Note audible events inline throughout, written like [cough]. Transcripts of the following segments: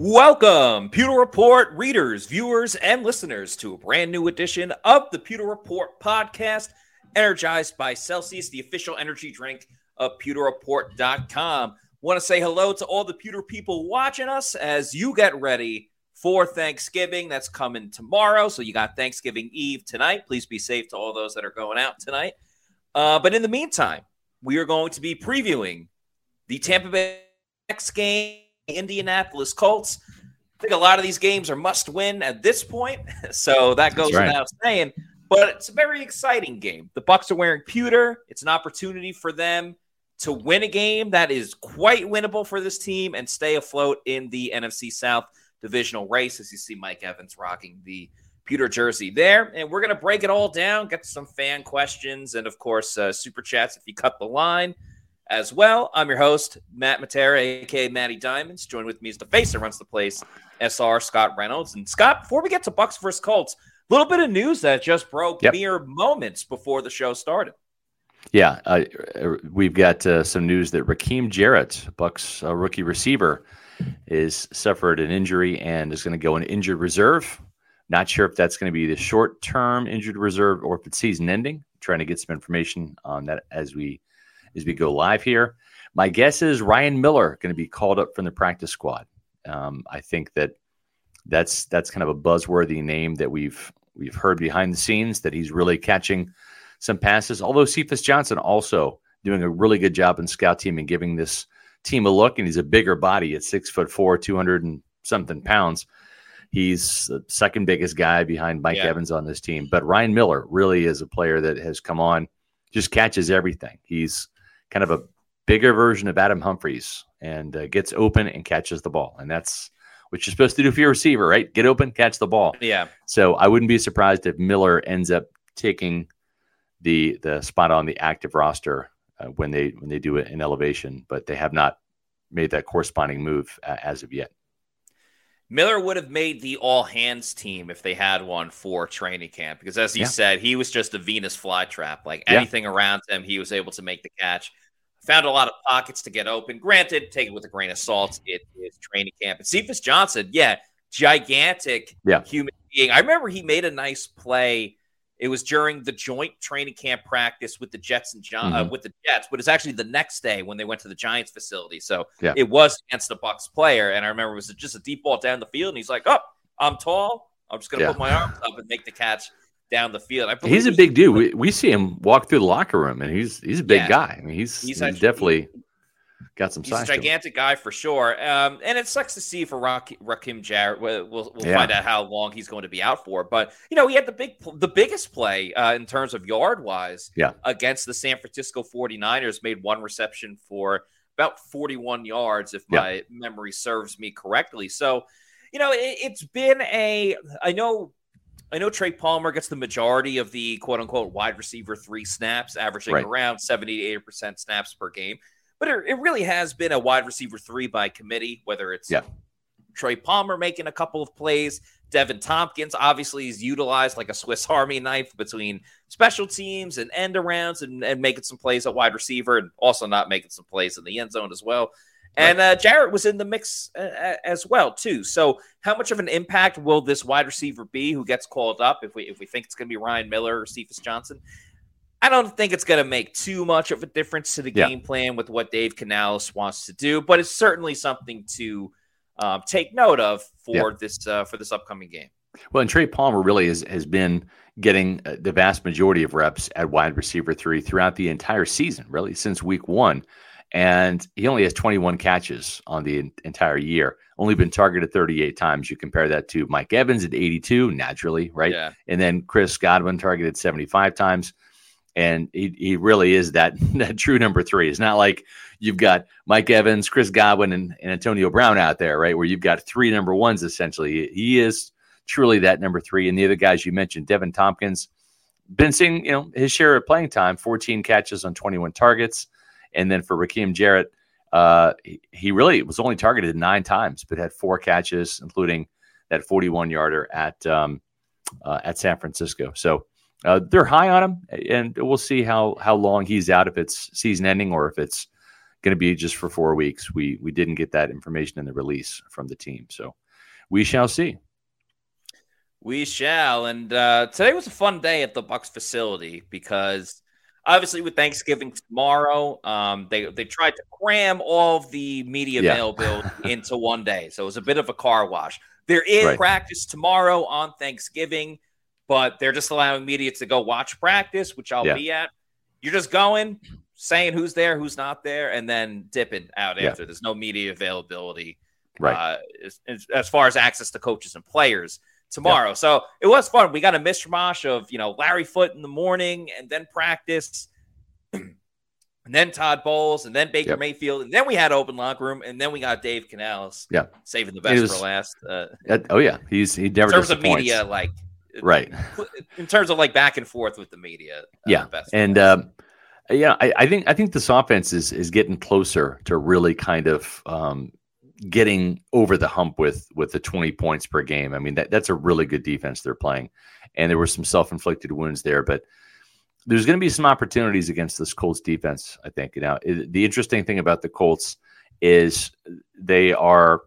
Welcome, Pewter Report readers, viewers, and listeners to a brand new edition of the Pewter Report podcast, energized by Celsius, the official energy drink of pewterreport.com. Want to say hello to all the Pewter people watching us as you get ready for Thanksgiving. That's coming tomorrow. So you got Thanksgiving Eve tonight. Please be safe to all those that are going out tonight. Uh, but in the meantime, we are going to be previewing the Tampa Bay X game Indianapolis Colts. I think a lot of these games are must win at this point, [laughs] so that goes right. without saying. But it's a very exciting game. The Bucs are wearing pewter. It's an opportunity for them to win a game that is quite winnable for this team and stay afloat in the NFC South divisional race. As you see, Mike Evans rocking the pewter jersey there, and we're gonna break it all down, get some fan questions, and of course, uh, super chats if you cut the line as well. I'm your host, Matt Matera, aka Matty Diamonds. Joined with me is the face that runs the place, SR Scott Reynolds. And Scott, before we get to Bucs versus Colts, a little bit of news that just broke yep. mere moments before the show started. Yeah, uh, we've got uh, some news that Rakim Jarrett, Bucs uh, rookie receiver, is suffered an injury and is going to go in injured reserve. Not sure if that's going to be the short term injured reserve or if it's season ending. trying to get some information on that as we as we go live here. My guess is Ryan Miller going to be called up from the practice squad. Um, I think that that's that's kind of a buzzworthy name that we've we've heard behind the scenes that he's really catching some passes. Although Cephus Johnson also doing a really good job in scout team and giving this team a look, and he's a bigger body at six foot four, two hundred and something pounds. He's the second biggest guy behind Mike yeah. Evans on this team. But Ryan Miller really is a player that has come on, just catches everything. He's kind of a bigger version of Adam Humphries and uh, gets open and catches the ball. And that's what you're supposed to do for your receiver, right? Get open, catch the ball. Yeah. So I wouldn't be surprised if Miller ends up taking the the spot on the active roster uh, when they when they do it in elevation, but they have not made that corresponding move uh, as of yet. Miller would have made the all hands team if they had one for training camp because, as you yeah. said, he was just a Venus flytrap. Like yeah. anything around him, he was able to make the catch. Found a lot of pockets to get open. Granted, take it with a grain of salt. It is training camp. And Cephus Johnson, yeah, gigantic yeah. human being. I remember he made a nice play it was during the joint training camp practice with the Jets and John uh, mm-hmm. uh, with the Jets, but it's actually the next day when they went to the Giants facility. So yeah. it was against the Bucs player, and I remember it was just a deep ball down the field, and he's like, "Oh, I'm tall. I'm just gonna yeah. put my arms up and make the catch down the field." he's a big dude. We, we see him walk through the locker room, and he's he's a big yeah. guy. I mean, he's he's, he's actually, definitely got some He's a gigantic guy for sure. Um, and it sucks to see for Rock, Rakim Jarrett. We'll, we'll, we'll yeah. find out how long he's going to be out for. But, you know, he had the big, the biggest play uh, in terms of yard wise yeah. against the San Francisco 49ers, made one reception for about 41 yards, if yeah. my memory serves me correctly. So, you know, it, it's been a, I know I know Trey Palmer gets the majority of the quote unquote wide receiver three snaps, averaging right. around 70 to 80% snaps per game. But it, really has been a wide receiver three by committee, whether it's yeah. Trey Palmer making a couple of plays. Deven Thompkins obviously is utilized like a Swiss Army knife between special teams and end arounds and, and making some plays at wide receiver and also not making some plays in the end zone as well. And uh, Jarrett was in the mix uh, as well too. So, how much of an impact will this wide receiver be who gets called up? If we if we think it's going to be Ryan Miller or Cephus Johnson, I don't think it's going to make too much of a difference to the yeah. game plan with what Dave Canales wants to do, but it's certainly something to um, take note of for yeah. this uh, for this upcoming game. Well, and Trey Palmer really has, has been getting uh, the vast majority of reps at wide receiver three throughout the entire season, really since week one. And he only has 21 catches on the entire year, only been targeted 38 times. You compare that to Mike Evans at 82, naturally, right? Yeah. And then Chris Godwin targeted 75 times. And he, he really is that, [laughs] that true number three. It's not like you've got Mike Evans, Chris Godwin, and, and Antonio Brown out there, right? Where you've got three number ones essentially. He is truly that number three. And the other guys you mentioned, Deven Thompkins, been seeing you know his share of playing time, 14 catches on 21 targets, and then for Rakim Jarrett, uh, he, he really was only targeted nine times, but had four catches, including that 41 yarder at um, uh, at San Francisco. So uh, they're high on him, and we'll see how how long he's out if it's season ending or if it's going to be just for four weeks. We we didn't get that information in the release from the team, so we shall see. We shall. And uh, today was a fun day at the Bucs facility because obviously with Thanksgiving tomorrow, um, they they tried to cram all of the media yeah. availability [laughs] into one day. So it was a bit of a car wash. There is right. practice tomorrow on Thanksgiving, but they're just allowing media to go watch practice, which I'll yeah. be at. You're just going, saying who's there, who's not there, and then dipping out yeah. after. There's no media availability, right? Uh, as, as far as access to coaches and players tomorrow. So it was fun. We got a mishmash of, you know, Larry Foote in the morning and then practice. [clears throat] and then Todd Bowles, and then Baker yep. Mayfield, and then we had open locker room, and then we got Dave Canales. Yeah, saving the best was, for last. Uh, oh yeah, he's he never. In terms of media, like right. [laughs] In terms of like back and forth with the media. Uh, yeah, and um, yeah, I, I, think I think this offense is is getting closer to really kind of um, getting over the hump with with the 20 points per game. I mean, that, that's a really good defense they're playing. And there were some self-inflicted wounds there, but there's going to be some opportunities against this Colts defense, I think. You know, the interesting thing about the Colts is they are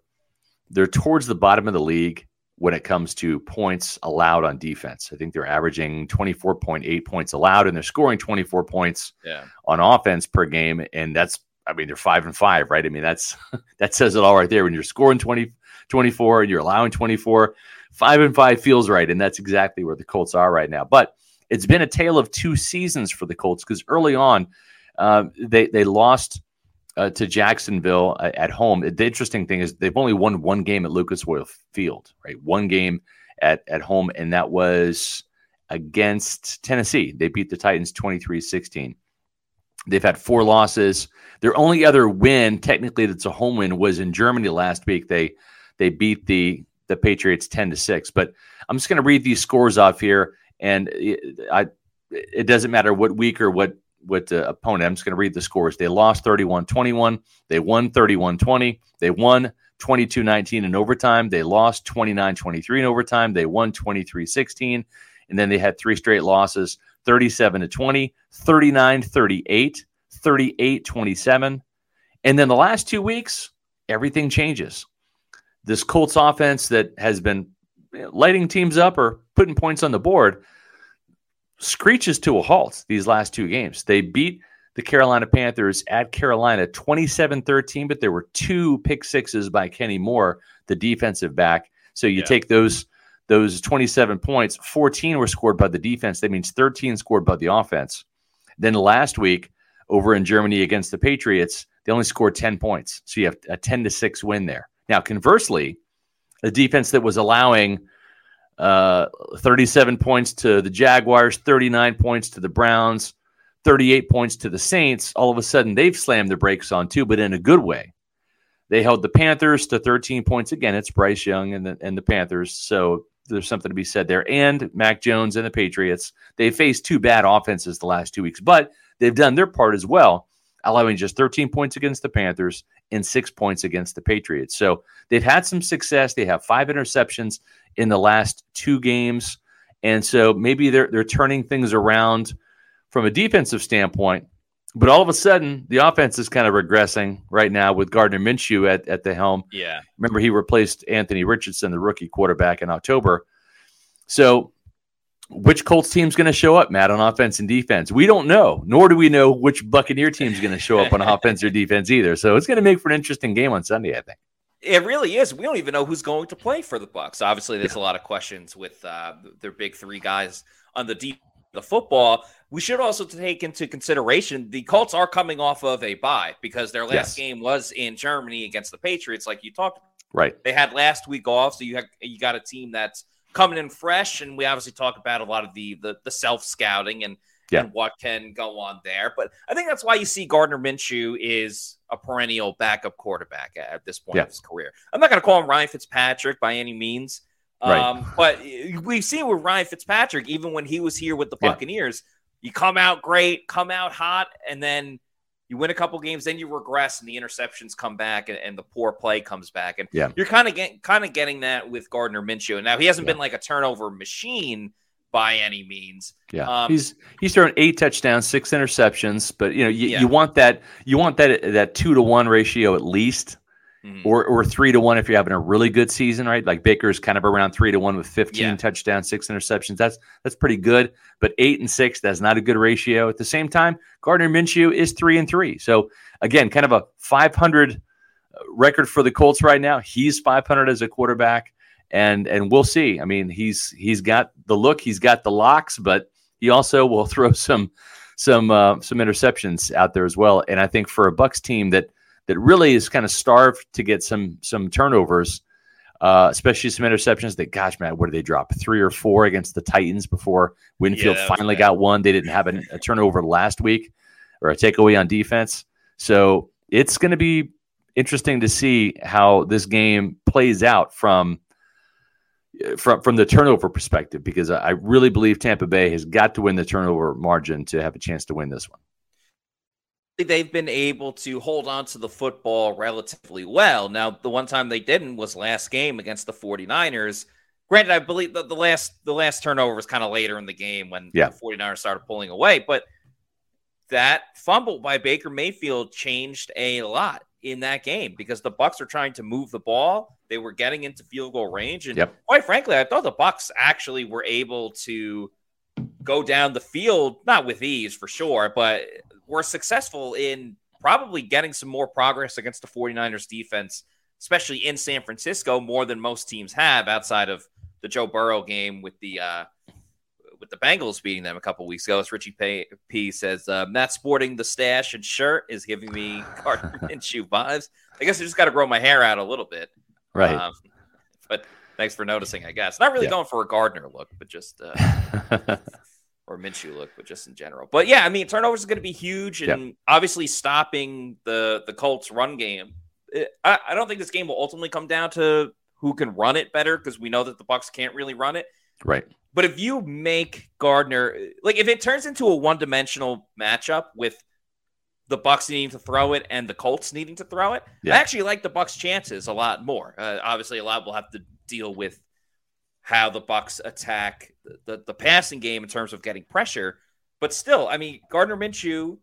they're towards the bottom of the league when it comes to points allowed on defense. I think they're averaging 24.8 points allowed and they're scoring 24 points yeah. on offense per game and that's I mean, they're five and five, right? I mean, that's [laughs] that says it all right there. When you're scoring 20, 24 and you're allowing 24, five and five feels right. And that's exactly where the Colts are right now. But it's been a tale of two seasons for the Colts because early on, uh, they, they lost uh, to Jacksonville uh, at home. The interesting thing is they've only won one game at Lucas Oil Field, right? One game at, at home, and that was against Tennessee. They beat the Titans 23 16. They've had four losses. Their only other win, technically, that's a home win, was in Germany last week. They they beat the the Patriots ten to six. But I'm just going to read these scores off here, and it, I it doesn't matter what week or what what the opponent. I'm just going to read the scores. They lost 31-21. They won 31-20. They won 22-19 in overtime. They lost 29-23 in overtime. They won 23-16. And then they had three straight losses 37 to 20, 39 38, 38 27. And then the last two weeks, everything changes. This Colts offense that has been lighting teams up or putting points on the board screeches to a halt these last two games. They beat the Carolina Panthers at Carolina 27 13, but there were two pick sixes by Kenny Moore, the defensive back. So you yeah. take those those 27 points, 14 were scored by the defense. That means 13 scored by the offense. Then last week over in Germany against the Patriots, they only scored 10 points. So you have a 10 to 6 win there. Now, conversely, the defense that was allowing uh, 37 points to the Jaguars, 39 points to the Browns, 38 points to the Saints, all of a sudden they've slammed the brakes on too, but in a good way. They held the Panthers to 13 points. Again, it's Bryce Young and the, and the Panthers. So there's something to be said there. And Mac Jones and the Patriots, they faced two bad offenses the last two weeks, but they've done their part as well, allowing just 13 points against the Panthers and six points against the Patriots. So they've had some success. They have five interceptions in the last two games. And so maybe they're they're turning things around from a defensive standpoint. but all of a sudden, the offense is kind of regressing right now with Gardner Minshew at, at the helm. Yeah. Remember, he replaced Anthony Richardson, the rookie quarterback, in October. So, which Colts team's going to show up, Matt, on offense and defense? We don't know, nor do we know which Buccaneer team's going to show up on offense or defense either. So, it's going to make for an interesting game on Sunday, I think. It really is. We don't even know who's going to play for the Bucs. Obviously, there's yeah. a lot of questions with uh, their big three guys on the deep the football. We should also take into consideration the Colts are coming off of a bye because their last yes. game was in Germany against the Patriots, like you talked. Right. They had last week off, so you have you got a team that's coming in fresh, and we obviously talk about a lot of the the, the self scouting and yeah. and what can go on there. But I think that's why you see Gardner Minshew is a perennial backup quarterback at this point yeah. of his career. I'm not going to call him Ryan Fitzpatrick by any means. Right. Um, but we've seen with Ryan Fitzpatrick, even when he was here with the Buccaneers, yeah. you come out great, come out hot, and then you win a couple games, then you regress, and the interceptions come back, and, and the poor play comes back, and yeah. you're kind of getting kind of getting that with Gardner Minshew. Now he hasn't yeah. been like a turnover machine by any means. Yeah, um, he's he's thrown eight touchdowns, six interceptions, but you know you, yeah. you want that you want that that two to one ratio at least. Mm-hmm. Or, or three to one if you're having a really good season, right? Like Baker's kind of around three to one with 15 yeah. touchdowns, six interceptions. That's that's pretty good. But eight and six, that's not a good ratio. At the same time, Gardner Minshew is three and three. So again, kind of a 500 record for the Colts right now. He's 500 as a quarterback, and and we'll see. I mean, he's he's got the look, he's got the locks, but he also will [laughs] throw some some uh, some interceptions out there as well. And I think for a Bucs team that that really is kind of starved to get some some turnovers, uh, especially some interceptions. That gosh, man, what did they drop? Three or four against the Titans before Winfield yeah, finally got one. They didn't have a, a turnover last week or a takeaway on defense. So it's going to be interesting to see how this game plays out from from from the turnover perspective because I really believe Tampa Bay has got to win the turnover margin to have a chance to win this one they've been able to hold on to the football relatively well. Now, the one time they didn't was last game against the 49ers. Granted, I believe that the last the last turnover was kind of later in the game when yeah. the 49ers started pulling away, but that fumble by Baker Mayfield changed a lot in that game because the Bucs are trying to move the ball. They were getting into field goal range, and yep. quite frankly, I thought the Bucs actually were able to go down the field, not with ease for sure, but were successful in probably getting some more progress against the 49ers defense, especially in San Francisco, more than most teams have outside of the Joe Burrow game with the uh, with the Bengals beating them a couple weeks ago. As Richie P, P says, uh, Matt sporting the stash and shirt is giving me [laughs] Gardner Minshew vibes. I guess I just got to grow my hair out a little bit, right? Um, but thanks for noticing. I guess not really yeah. going for a Gardner look, but just. Uh, [laughs] or Minshew look, but just in general. But yeah, I mean, turnovers is going to be huge, and yep. obviously stopping the the Colts run game. It, I, I don't think this game will ultimately come down to who can run it better because we know that the Bucs can't really run it. Right. But if you make Gardner like if it turns into a one dimensional matchup with the Bucs needing to throw it and the Colts needing to throw it, yeah. I actually like the Bucs' chances a lot more. Uh, obviously, a lot will have to deal with how the Bucs attack the, the, passing game in terms of getting pressure. But still, I mean, Gardner Minshew,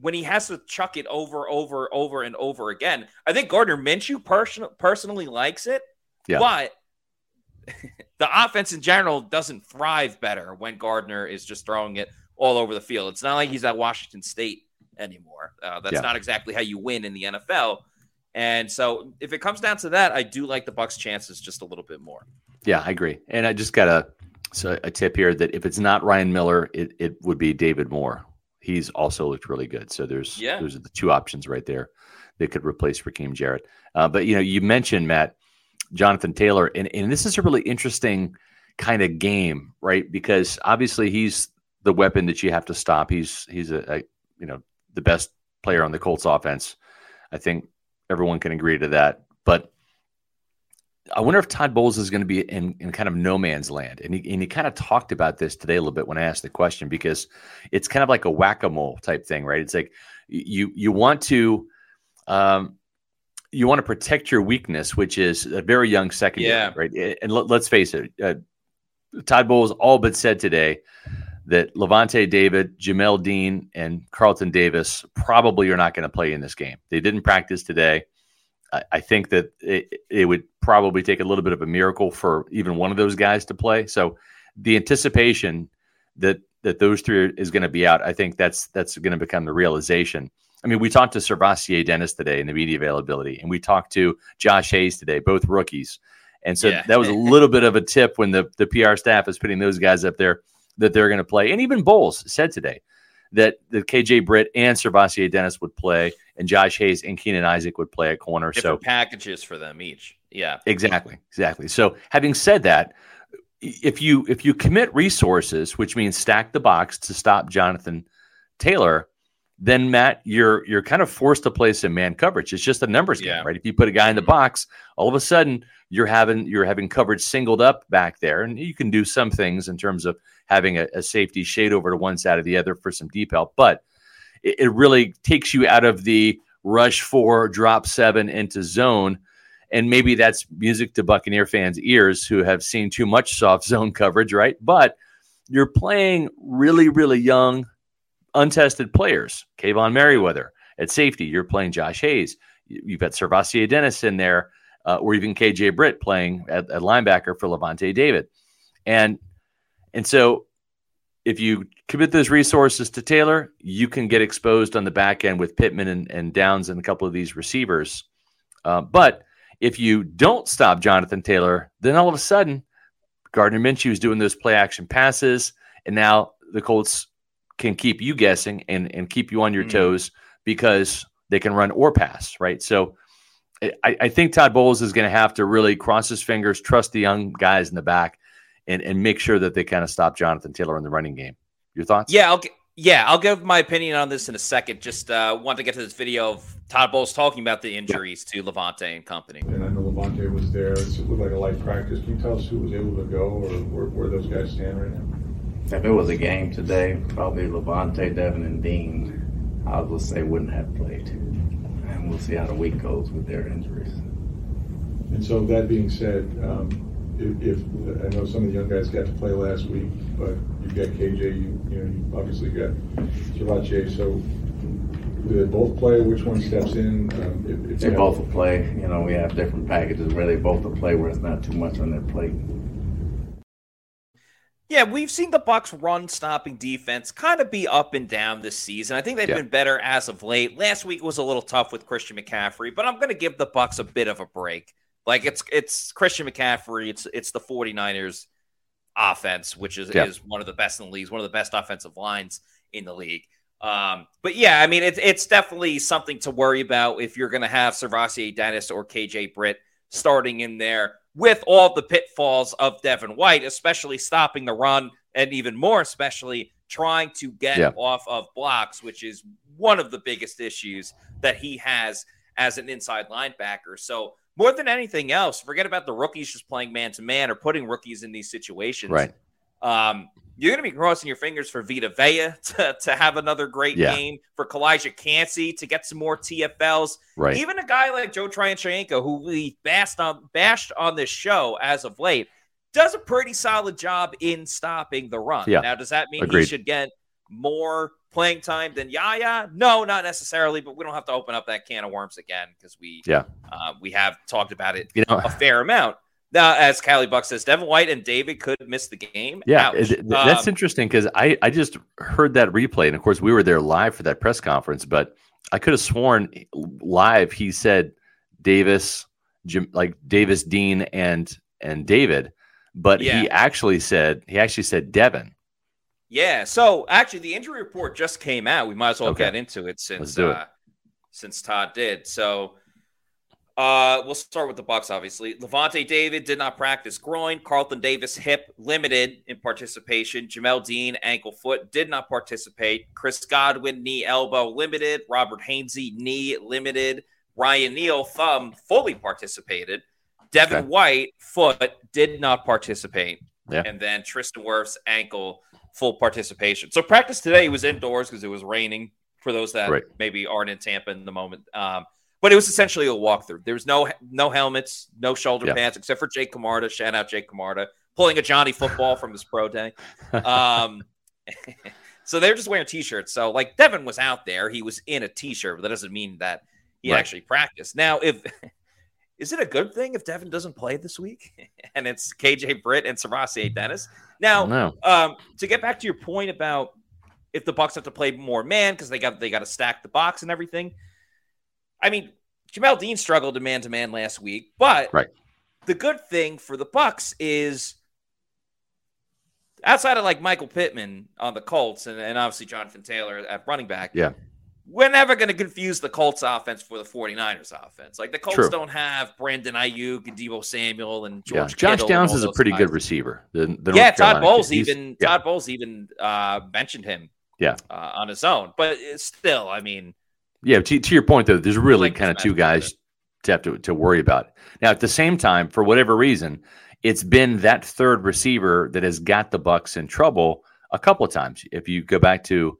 when he has to chuck it over, over, over, and over again, I think Gardner Minshew person- personally likes it. Yeah. But [laughs] the offense in general doesn't thrive better when Gardner is just throwing it all over the field. It's not like he's at Washington State anymore. Uh, that's yeah. not exactly how you win in the NFL. And so, if it comes down to that, I do like the Bucs' chances just a little bit more. Yeah, I agree. And I just got a so a tip here that if it's not Ryan Miller, it, it would be David Moore. He's also looked really good. So there's yeah. those are the two options right there that could replace Raheem Jarrett. Uh, but you know, you mentioned Matt Jonathan Taylor, and, and this is a really interesting kind of game, right? Because obviously he's the weapon that you have to stop. He's he's a, a you know the best player on the Colts offense. I think everyone can agree to that. But I wonder if Todd Bowles is going to be in, in kind of no man's land. And he, and he kind of talked about this today a little bit when I asked the question because it's kind of like a whack a mole type thing, right? It's like you you want to um, you want to protect your weakness, which is a very young secondary, yeah. right? And let, us face it, uh, Todd Bowles all but said today that Lavonte David, Jamel Dean, and Carlton Davis probably are not going to play in this game. They didn't practice today. I, I think that it, it would probably take a little bit of a miracle for even one of those guys to play. So the anticipation that that those three is going to be out, I think that's that's going to become the realization. I mean, we talked to SirVocea Dennis today in the media availability, and we talked to Josh Hayes today, both rookies. And so yeah. that was a little bit of a tip when the, the PR staff is putting those guys up there that they're going to play. And even Bowles said today that the KJ Britt and SirVocea Dennis would play, and Josh Hayes and Keenan Isaac would play at corner. Different so packages for them each. Yeah, exactly, exactly. So having said that, if you if you commit resources, which means stack the box to stop Jonathan Taylor, then Matt, you're you're kind of forced to play some man coverage. It's just a numbers yeah. game, right? If you put a guy in the mm-hmm. box, all of a sudden you're having you're having coverage singled up back there, and you can do some things in terms of having a, a safety shade over to one side or the other for some deep help, but it, it really takes you out of the rush four, drop seven into zone. And maybe that's music to Buccaneer fans' ears who have seen too much soft [laughs] zone coverage, right? But you're playing really, really young untested players. Kaevon Merriweather at safety. You're playing Josh Hayes. You've got SirVocea Dennis in there, uh, or even KJ Britt playing at, at linebacker for Lavonte David. And and so if you commit those resources to Taylor, you can get exposed on the back end with Pittman and, and Downs and a couple of these receivers. Uh, but if you don't stop Jonathan Taylor, then all of a sudden, Gardner Minshew is doing those play action passes, and now the Colts can keep you guessing and, and keep you on your mm. toes because they can run or pass, right? So I, I think Todd Bowles is going to have to really cross his fingers, trust the young guys in the back, and, and make sure that they kind of stop Jonathan Taylor in the running game. Your thoughts? Yeah, I'll, yeah, I'll give my opinion on this in a second. Just uh, want to get to this video of Todd Bowles talking about the injuries yeah. to Lavonte and company. And I know Lavonte was there. It looked like a light practice. Can you tell us who was able to go or where, where those guys stand right now? If it was a game today, probably Lavonte, Devin, and Dean, I would say wouldn't have played. And we'll see how the week goes with their injuries. And so that being said, um, if, if, I know some of the young guys got to play last week, but you've got KJ, you, you know, you obviously got SirVocea, so do they both play? Which one steps in? Um, if, if they both will play. You know, we have different packages where they both will play where it's not too much on their plate. Yeah, we've seen the Bucs run stopping defense kind of be up and down this season. I think they've yeah. been better as of late. Last week was a little tough with Christian McCaffrey, but I'm going to give the Bucs a bit of a break. Like it's it's Christian McCaffrey, it's it's the 49ers offense, which is, yeah. is one of the best in the league, one of the best offensive lines in the league. Um, but yeah, I mean it's it's definitely something to worry about if you're going to have SirVocea Dennis or KJ Britt starting in there with all the pitfalls of Devin White, especially stopping the run and even more, especially trying to get yeah. off of blocks, which is one of the biggest issues that he has as an inside linebacker. So, more than anything else, forget about the rookies just playing man to man or putting rookies in these situations. Right. Um, you're going to be crossing your fingers for Vita Vea to, to have another great yeah. game, for Calijah Kancey to get some more TFLs. Right. Even a guy like Joe Tryon-Shoyinka, who we bashed on, bashed on this show as of late, does a pretty solid job in stopping the run. Yeah. Now, does that mean Agreed. he should get more playing time than Yaya? No, not necessarily, but we don't have to open up that can of worms again because we yeah uh, we have talked about it you know, a fair amount. Now, as Callie Buck says, Devin White and David could miss the game. Yeah, it, that's um, interesting because I, I just heard that replay. And of course, we were there live for that press conference, but I could have sworn live he said Davis, Jim, like Davis, Dean, and and David, but yeah. he actually said he actually said Devin. Yeah. So actually, the injury report just came out. We might as well okay. get into it since uh, since Todd did. So uh, we'll start with the Bucs, obviously. Lavonte David did not practice groin. Carlton Davis hip limited in participation. Jamel Dean ankle foot did not participate. Chris Godwin knee elbow limited. Robert Hainsey knee limited. Ryan Neal thumb fully participated. Devin okay. White foot did not participate. Yeah. And then Tristan Wirfs ankle full participation. So practice today was indoors because it was raining. For those that right. maybe aren't in Tampa in the moment. Um, but it was essentially a walkthrough. There was no no helmets, no shoulder yeah. pads, except for Jake Camarda. Shout out Jake Camarda pulling a Johnny football from his pro day. [laughs] Um, [laughs] so they're just wearing t-shirts. So like Devin was out there, he was in a t-shirt, but that doesn't mean that he Right. actually practiced. Now, if [laughs] is it a good thing if Devin doesn't play this week and it's KJ Britt and SirVocea Dennis? Now, um, to get back to your point about if the Bucs have to play more man because they got they got to stack the box and everything. I mean, Jamel Dean struggled in man to man last week, but Right. the good thing for the Bucs is outside of like Michael Pittman on the Colts and, and obviously Jonathan Taylor at running back. Yeah. We're never going to confuse the Colts offense for the 49ers offense. Like the Colts True. don't have Brandon Aiyuk and Deebo Samuel and Yeah. George Josh Kittle Downs is a pretty guys. good receiver. The, the yeah, North Todd Carolina Bowles. Even yeah. Todd Bowles even uh, mentioned him. Yeah. uh, on his own, but still, I mean, Yeah, to, to your point though, there's really like kind of two guys to have to, to worry about. Now, at the same time, for whatever reason, it's been that third receiver that has got the Bucs in trouble a couple of times. If you go back to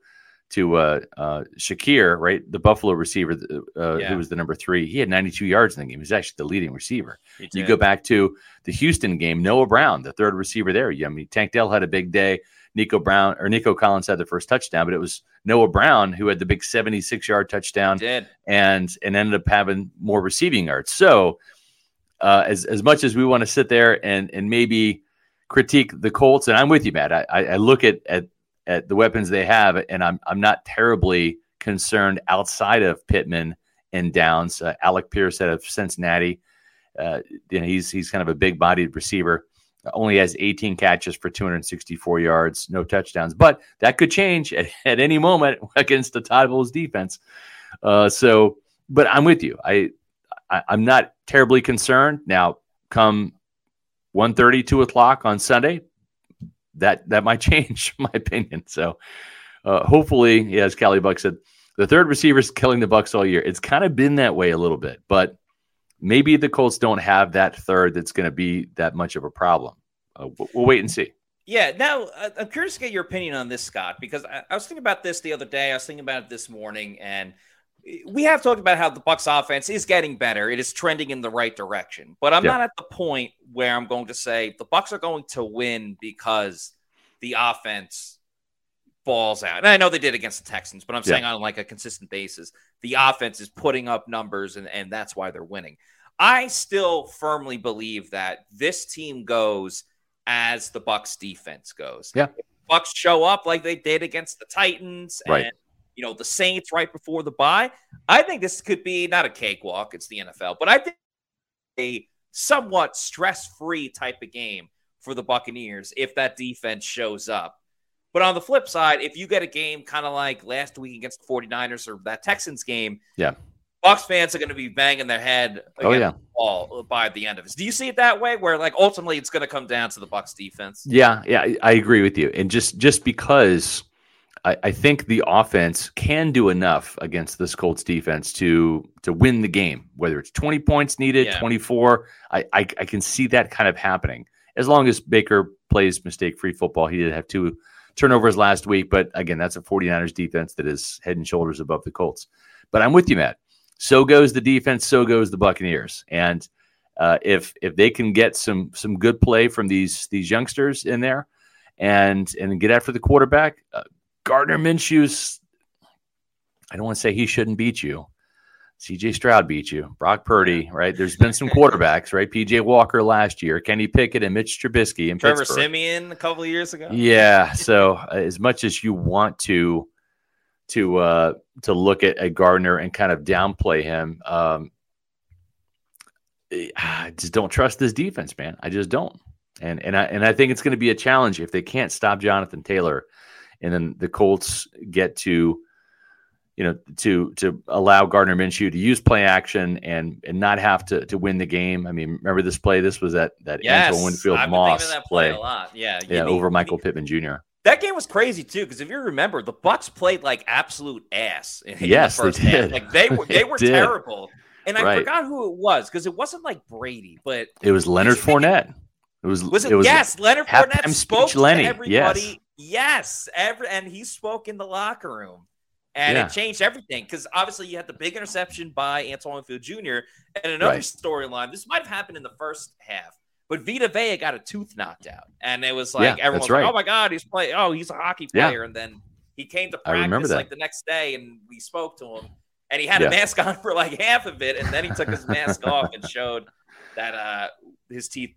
to uh, uh, Shakir, right, the Buffalo receiver uh, Yeah. who was the number three, he had 92 yards in the game. He was actually the leading receiver. You go back to the Houston game, Noah Brown, the third receiver there. I mean, Tank Dell had a big day. Nico Brown or Nico Collins had the first touchdown, but it was Noah Brown who had the big 76 yard touchdown and and ended up having more receiving yards. So uh, as as much as we want to sit there and and maybe critique the Colts, and I'm with you, Matt. I, I I look at at at the weapons they have, and I'm I'm not terribly concerned outside of Pittman and Downs. Uh, Alec Pierce out of Cincinnati, uh, you know, he's he's kind of a big bodied receiver. Only has 18 catches for 264 yards, no touchdowns, but that could change at, [laughs] at any moment against the Todd Bowles defense. Uh, so, but I'm with you. I, I I'm not terribly concerned. Now, come 1.30, 2 o'clock on Sunday, that that might [laughs] change my opinion. So, uh, hopefully, yeah, as Callie Buck said, the third receiver is killing the Bucs all year. It's kind of been that way a little bit, but maybe the Colts don't have that third that's going to be that much of a problem. Uh, we'll, we'll wait and see. Yeah. Now, uh, I'm curious to get your opinion on this, Scott, because I, I was thinking about this the other day. I was thinking about it this morning, and we have talked about how the Bucs offense is getting better. It is trending in the right direction, but I'm Yeah. not at the point where I'm going to say the Bucs are going to win because the offense balls out. And I know they did against the Texans, but I'm Yeah. saying on like a consistent basis, the offense is putting up numbers, and, and that's why they're winning. I still firmly believe that this team goes as the Bucs defense goes. Yeah. Bucs show up like they did against the Titans Right. and you know the Saints right before the bye. I think this could be not a cakewalk, it's the NFL, but I think a somewhat stress-free type of game for the Buccaneers if that defense shows up. But on the flip side, if you get a game kind of like last week against the 49ers or that Texans game, Yeah. Bucs fans are going to be banging their head Oh, yeah. the wall by the end of it. Do you see it that way where like ultimately it's going to come down to the Bucs defense? Yeah, yeah, I, I agree with you. And just just because I, I think the offense can do enough against this Colts defense to to win the game, whether it's 20 points needed, Yeah. 24. I, I I can see that kind of happening as long as Baker plays mistake free football. He did have two turnovers last week, but again, that's a 49ers defense that is head and shoulders above the Colts. But I'm with you, Matt. So goes the defense, so goes the Buccaneers. And uh, if if they can get some some good play from these these youngsters in there, and and get after the quarterback, uh, Gardner Minshew's. I don't want to say he shouldn't beat you. C.J. Stroud beat you. Brock Purdy, right? There's been some quarterbacks, right? P.J. Walker last year, Kenny Pickett, and Mitch Trubisky and Trevor Pittsburgh. Siemian a couple of years ago. Yeah. So uh, as much as you want to to uh to look at, at Gardner and kind of downplay him, um I just don't trust this defense, man. I just don't. And and I and I think it's going to be a challenge if they can't stop Jonathan Taylor, and then the Colts get to, you know, to to allow Gardner Minshew to use play action and and not have to to win the game. I mean, remember this play? This was that that Yes, Antoine Winfield I've Moss of that play, play, a lot. Yeah, yeah, need- over Michael need- Pittman Jr. That game was crazy too, because if you remember, the Bucs played like absolute ass. In Yes, the they first half. did. Like they were, [laughs] they They were terrible. And I Right. forgot who it was because it wasn't like Brady, but It was Leonard you it- Fournette. It was. was it? was yes, Leonard halftime Fournette speech spoke Lenny, to everybody. Yes, every and he spoke in the locker room, and Yeah. it changed everything because obviously you had the big interception by Antoine Field Jr. and another Right. storyline. This might have happened in the first half, But Vita Vea got a tooth knocked out, and it was like Yeah, everyone was like, "Oh my god, he's playing! Oh, he's a hockey Yeah. player!" And then he came to practice like the next day, and we spoke to him, and he had Yeah. a mask [laughs] on for like half of it, and then he took his mask [laughs] off and showed that uh his teeth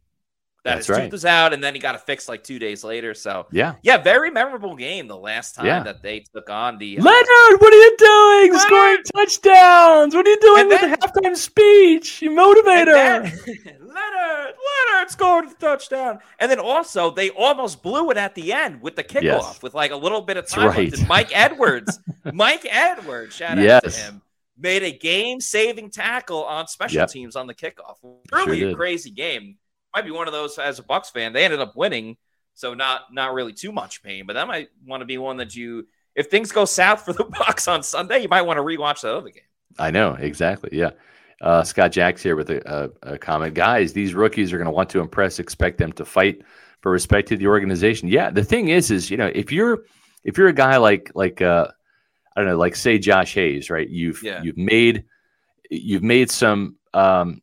that That's his right. tooth was out, and then he got it fixed like two days later. So Yeah. yeah, very memorable game the last time Yeah. that they took on the uh, Leonard, what are you doing? Leonard! Scoring touchdowns. What are you doing And with then- the halftime speech? You motivator. Then- [laughs] Leonard, Leonard scored the touchdown. And then also they almost blew it at the end with the kickoff Yes. with like a little bit of time right. And Mike [laughs] Edwards, Mike Edwards, shout out Yes. to him, made a game-saving tackle on special Yep. teams on the kickoff. Really Sure a crazy game. Might be one of those as a Bucs fan. They ended up winning, so not not really too much pain. But that might want to be one that you, if things go south for the [laughs] Bucs on Sunday, you might want to rewatch that other game. I know exactly. Yeah. Uh, Scott Jacks here with a, a, a comment. Guys, these rookies are going to want to impress. Expect them to fight for respect to the organization. Yeah. The thing is, is you know, if you're if you're a guy like like uh, I don't know, like say Josh Hayes, right? You've Yeah. you've made you've made some um,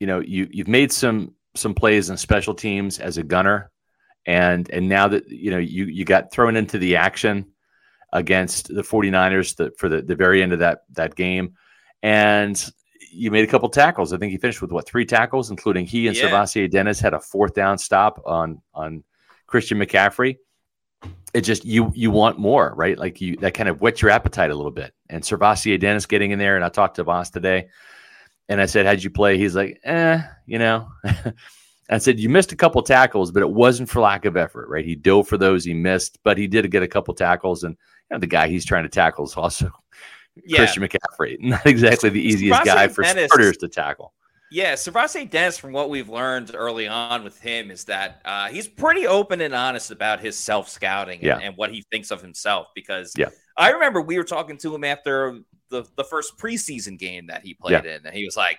you know you you've made some some plays in special teams as a gunner, and and now that you know you you got thrown into the action against the 49ers the, for the, the very end of that that game. And you made a couple tackles. I think he finished with what three tackles including he and Yeah. Dennis had a fourth down stop on on christian mccaffrey. It just you you want more right? Like you that kind of whets your appetite a little bit. And SirVocea Dennis getting in there and i talked to Voss today and i said how'd you play he's like eh you know [laughs] I said you missed a couple tackles, but it wasn't for lack of effort, right? He dove for those, he missed, but he did get a couple tackles, and you know, the guy he's trying to tackle is also [laughs] Yeah. Christian McCaffrey. [laughs] Not exactly the easiest guy for Dennis- starters to tackle. Yeah, SirVocea Dennis, from what we've learned early on with him, is that uh, he's pretty open and honest about his self scouting and, Yeah. and what he thinks of himself. Because Yeah. I remember we were talking to him after the, the first preseason game that he played in, and he was like,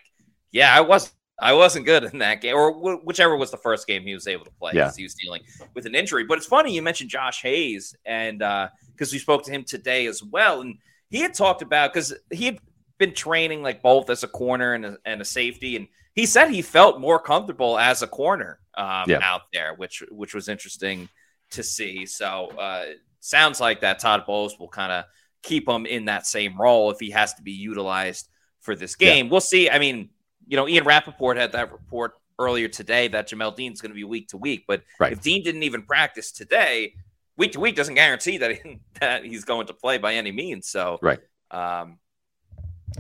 "Yeah, I was I wasn't good in that game, or wh- whichever was the first game he was able to play Yeah. he was dealing with an injury." But it's funny you mentioned Josh Hayes, and because we spoke to him today as well, and he had talked about because he had been training like both as a corner and a, and a safety, and he said he felt more comfortable as a corner um, Yeah. out there, which which was interesting to see. So uh, sounds like that Todd Bowles will kind of keep him in that same role if he has to be utilized for this Yeah. game. We'll see. I mean, you know, Ian Rapoport had that report earlier today that Jamel Dean's going to be week to week, but Right. if Dean didn't even practice today, week to week doesn't guarantee that, he, [laughs] that he's going to play by any means. So, Right. Um,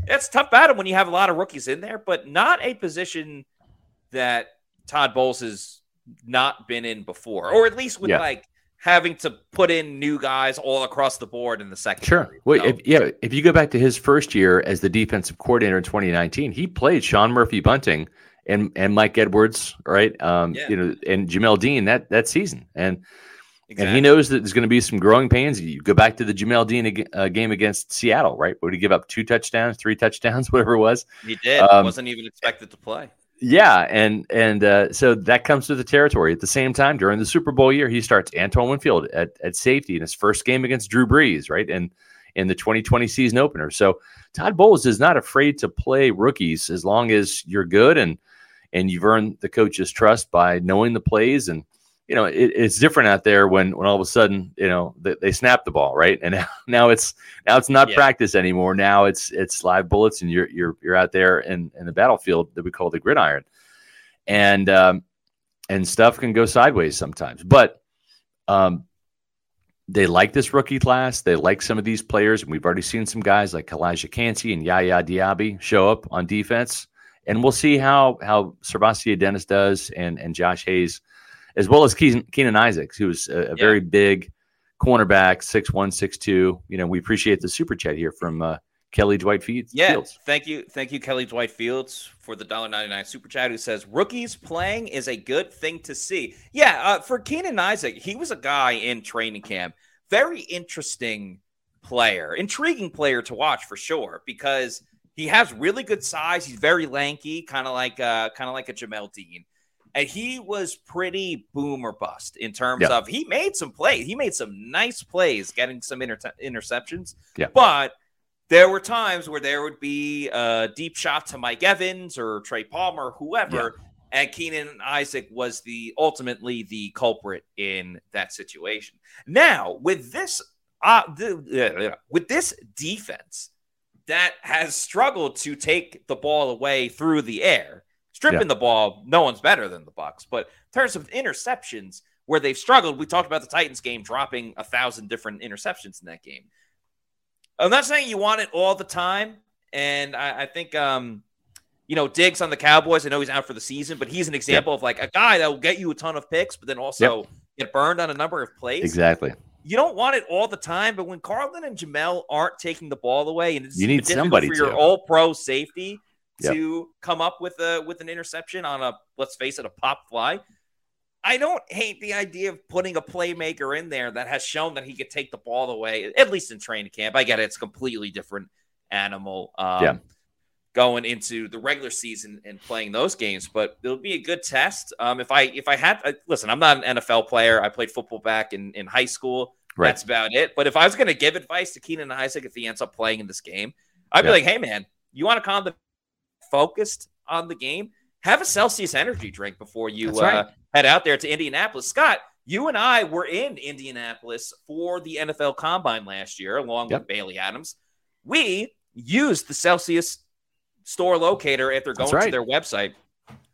it's a tough battle when you have a lot of rookies in there, but not a position that Todd Bowles has not been in before, or at least with Yeah. like having to put in new guys all across the board in the second. Sure. Well, if, yeah, if you go back to his first year as the defensive coordinator in 2019, he played Sean Murphy Bunting and and Mike Edwards, right? Um, Yeah. you know, and Jamel Dean that that season, and and he knows that there's going to be some growing pains. You go back to the Jamel Dean ag- uh, game against Seattle, right? Would he give up two touchdowns, three touchdowns, [laughs] whatever it was? he did. um, wasn't even expected to play. Yeah, and and uh, so that comes to the territory. At the same time, during the Super Bowl year, he starts Antoine Winfield at, at safety in his first game against Drew Brees, right? And in the 2020 season opener. So Todd Bowles is not afraid to play rookies as long as you're good and and you've earned the coach's trust by knowing the plays and you know it, it's different out there when when all of a sudden you know they, they snap the ball right and [laughs] now, now it's now it's not Yeah. practice anymore now it's it's live bullets and you're you're you're out there in in the battlefield that we call the gridiron and um and stuff can go sideways sometimes but um they like this rookie class. They like some of these players, and we've already seen some guys like Elijah Kancey and Yaya Diaby show up on defense. And we'll see how how SirVocea Dennis does and and Josh Hayes, as well as Keenan, Keenan Isaacs, who's a, a very big cornerback, six one, six two. You know, we appreciate the super chat here from uh, Kelly Dwight Fields. Yeah, thank you, thank you, Kelly Dwight Fields, for the dollar ninety nine super chat. Who says rookies playing is a good thing to see. Yeah, uh, for Keenan Isaac, he was a guy in training camp, very interesting player, intriguing player to watch for sure because he has really good size. He's very lanky, kind of like uh, kind of like a Jamel Dean. And he was pretty boom or bust in terms Yeah. of he made some plays. He made some nice plays, getting some inter- interceptions. Yeah. But there were times where there would be a deep shot to Mike Evans or Trey Palmer, whoever, and Keenan Isaac was the ultimately the culprit in that situation. Now, with this uh, the, uh, with this defense that has struggled to take the ball away through the air, stripping yeah. the ball, no one's better than the Bucs. But in terms of interceptions, where they've struggled, we talked about the Titans game dropping a thousand different interceptions in that game. I'm not saying you want it all the time, and I, I think um, you know, Diggs on the Cowboys. I know he's out for the season, but he's an example yep. of like a guy that will get you a ton of picks, but then also yep. get burned on a number of plays. Exactly. You don't want it all the time, but when Carlton and Jamel aren't taking the ball away, and it's you need somebody for your all pro safety yep. to come up with a with an interception on a let's face it, a pop fly. I don't hate the idea of putting a playmaker in there that has shown that he could take the ball away, at least in training camp. I get it; it's a completely different animal. Um, yeah going into the regular season and playing those games. But it'll be a good test. Um, if I if I had I, listen, I'm not an NFL player. I played football back in in high school. Right. That's about it. But if I was going to give advice to Keenan Isaac if he ends up playing in this game, I'd be like, hey man, you want to calm the focused on the game? Have a Celsius energy drink before you uh, right. head out there to Indianapolis. Scott, you and I were in Indianapolis for the NFL Combine last year, along yep. with Bailey Adams. We used the Celsius store locator if they're going right. to their website.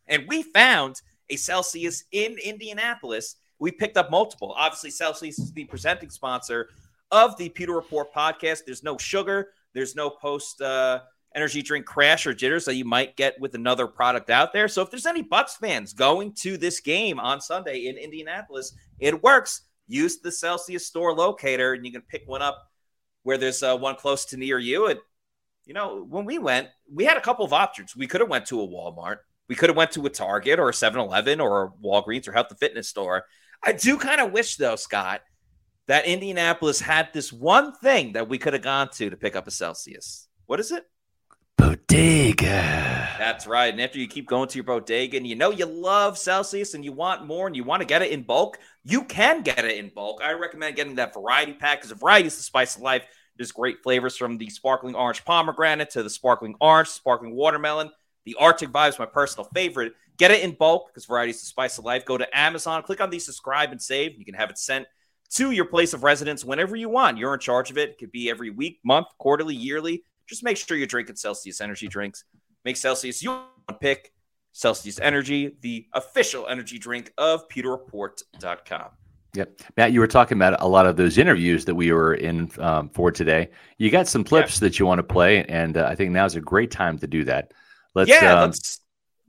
And we found a Celsius in Indianapolis. We picked up multiple. Obviously, Celsius is the presenting sponsor of the Pewter Report podcast. There's no sugar, there's no post uh, energy drink crash or jitters that you might get with another product out there. So if there's any Bucs fans going to this game on Sunday in Indianapolis, it works. Use the Celsius store locator and you can pick one up where there's uh, one close to near you. And you know, when we went, we had a couple of options. We could have went to a Walmart. We could have went to a Target or a 7-Eleven or a Walgreens or Health and Fitness store. I do kind of wish, though, Scott, that Indianapolis had this one thing that we could have gone to to pick up a Celsius. What is it? Bodega. That's right. And after you keep going to your bodega and you know you love Celsius and you want more and you want to get it in bulk, you can get it in bulk. I recommend getting that variety pack because variety is the spice of life. There's great flavors from the sparkling orange pomegranate to the sparkling orange, sparkling watermelon. The Arctic Vibe is my personal favorite. Get it in bulk because variety is the spice of life. Go to Amazon, click on the subscribe and save. You can have it sent to your place of residence whenever you want. You're in charge of it. It could be every week, month, quarterly, yearly. Just make sure you're drinking Celsius energy drinks. Make Celsius your pick. Celsius Energy, the official energy drink of PewterReport.com. Yep. Matt, you were talking about a lot of those interviews that we were in um, for today. You got some clips yeah. that you want to play, and uh, I think now is a great time to do that. Let's, yeah, um, let's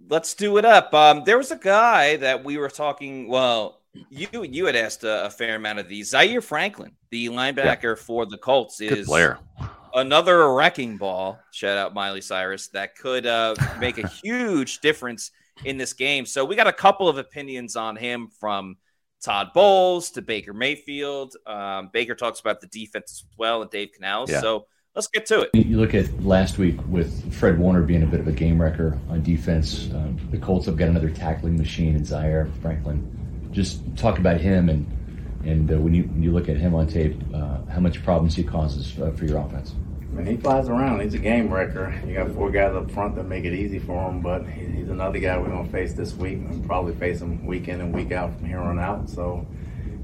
let's do it up. Um, there was a guy that we were talking. Well, you you had asked a, a fair amount of these. Zaire Franklin, the linebacker yeah. for the Colts, is Good player. Another wrecking ball. Shout out Miley Cyrus that could uh, make a [laughs] huge difference in this game. So we got a couple of opinions on him from Todd Bowles to Baker Mayfield. Um, Baker talks about the defense as well and Dave Canales. Yeah. So let's get to it. You look at last week with Fred Warner being a bit of a game wrecker on defense. Um, the Colts have got another tackling machine in Zaire Franklin. Just talk about him and and uh, when you when you look at him on tape, uh, how much problems he causes uh, for your offense. Mean, he flies around. He's a game wrecker. You got four guys up front that make it easy for him, but he's another guy we're going to face this week and probably face him week in and week out from here on out. So,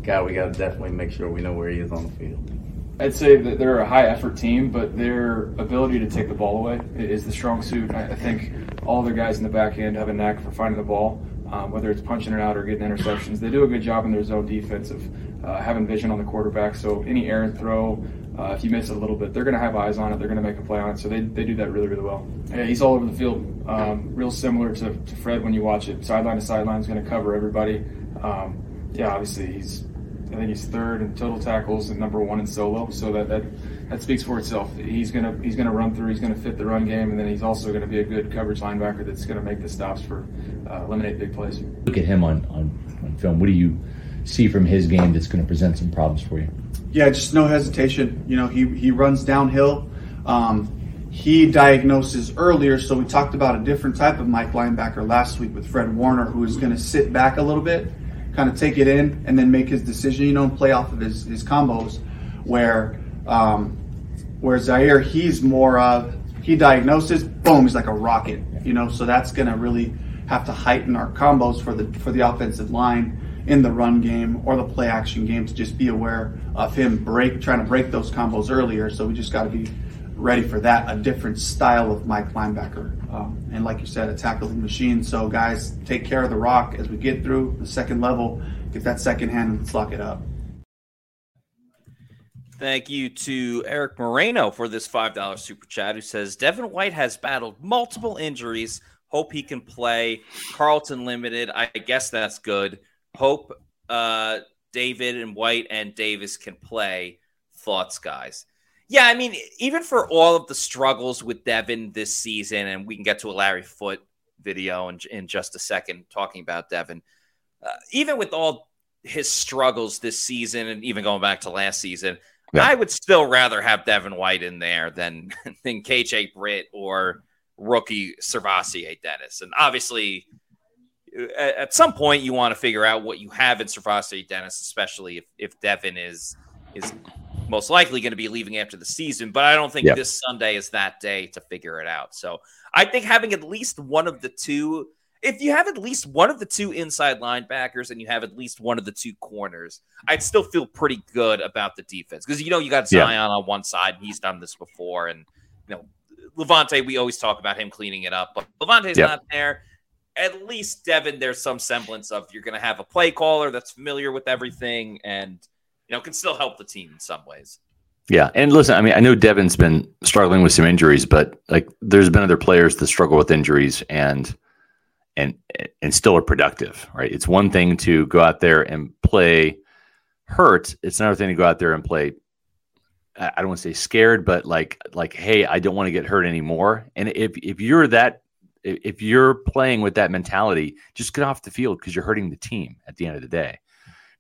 guy, we got to definitely make sure we know where he is on the field. I'd say that they're a high effort team, but their ability to take the ball away is the strong suit. I think all their guys in the back end have a knack for finding the ball, um, whether it's punching it out or getting interceptions. They do a good job in their zone defense of uh, having vision on the quarterback. So any errant throw, uh, if you miss it a little bit, they're going to have eyes on it. They're going to make a play on it. So they, they do that really, really well. Yeah, he's all over the field, um, real similar to, to, Fred when you watch it. Sideline to sideline is going to cover everybody. Um, yeah, obviously he's I think he's third in total tackles and number one in solo. So that that, that speaks for itself. He's gonna he's gonna run through. He's gonna fit the run game, and then he's also gonna be a good coverage linebacker that's gonna make the stops for uh, eliminate big plays. Look at him on, on on film. What do you see from his game that's going to present some problems for you? Yeah, just no hesitation. You know, he, he runs downhill. Um, he diagnoses earlier, so we talked about a different type of Mike linebacker last week with Fred Warner, who is going to sit back a little bit, kind of take it in, and then make his decision, you know, and play off of his, his combos. Where um, where Zaire, he's more of he diagnoses, boom, he's like a rocket, you know. So that's going to really have to heighten our combos for the for the offensive line in the run game or the play action game to just be aware of him break trying to break those combos earlier. So we just got to be ready for that. A different style of Mike linebacker, um, and like you said, a tackling machine. So guys, take care of the rock as we get through the second level. Get that second hand and lock it up. Thank you to Eric Moreno for this $5 super chat who says Devin White has battled multiple injuries. Hope he can play. Carlton limited. I guess that's good. Hope uh, David and White and Davis can play. Thoughts, guys? Yeah, I mean, even for all of the struggles with Devin this season, and we can get to a Larry Foote video in, in just a second talking about Devin. Uh, even with all his struggles this season, and even going back to last season, yeah. I would still rather have Devin White in there than [laughs] than KJ Britt or rookie SirVocea Dennis. And obviously, at, some point, you want to figure out what you have in SirVocea Dennis, especially if if Devin is is most likely going to be leaving after the season. But I don't think this Sunday is that day to figure it out. So I think having at least one of the two if you have at least one of the two inside linebackers and you have at least one of the two corners, I'd still feel pretty good about the defense because you know you got Zyon yeah. on one side and he's done this before, and you know Lavonte, we always talk about him cleaning it up, but Lavonte's yeah. not there. At least Devin, there's some semblance of you're going to have a play caller that's familiar with everything and you know can still help the team in some ways. Yeah, and listen, I mean, I know Devin's been struggling with some injuries, but like, there's been other players that struggle with injuries, and and and still are productive, right? It's one thing to go out there and play hurt. It's another thing to go out there and play. I don't want to say scared, but like like, hey, I don't want to get hurt anymore. And if if you're that, if you're playing with that mentality, just get off the field because you're hurting the team at the end of the day.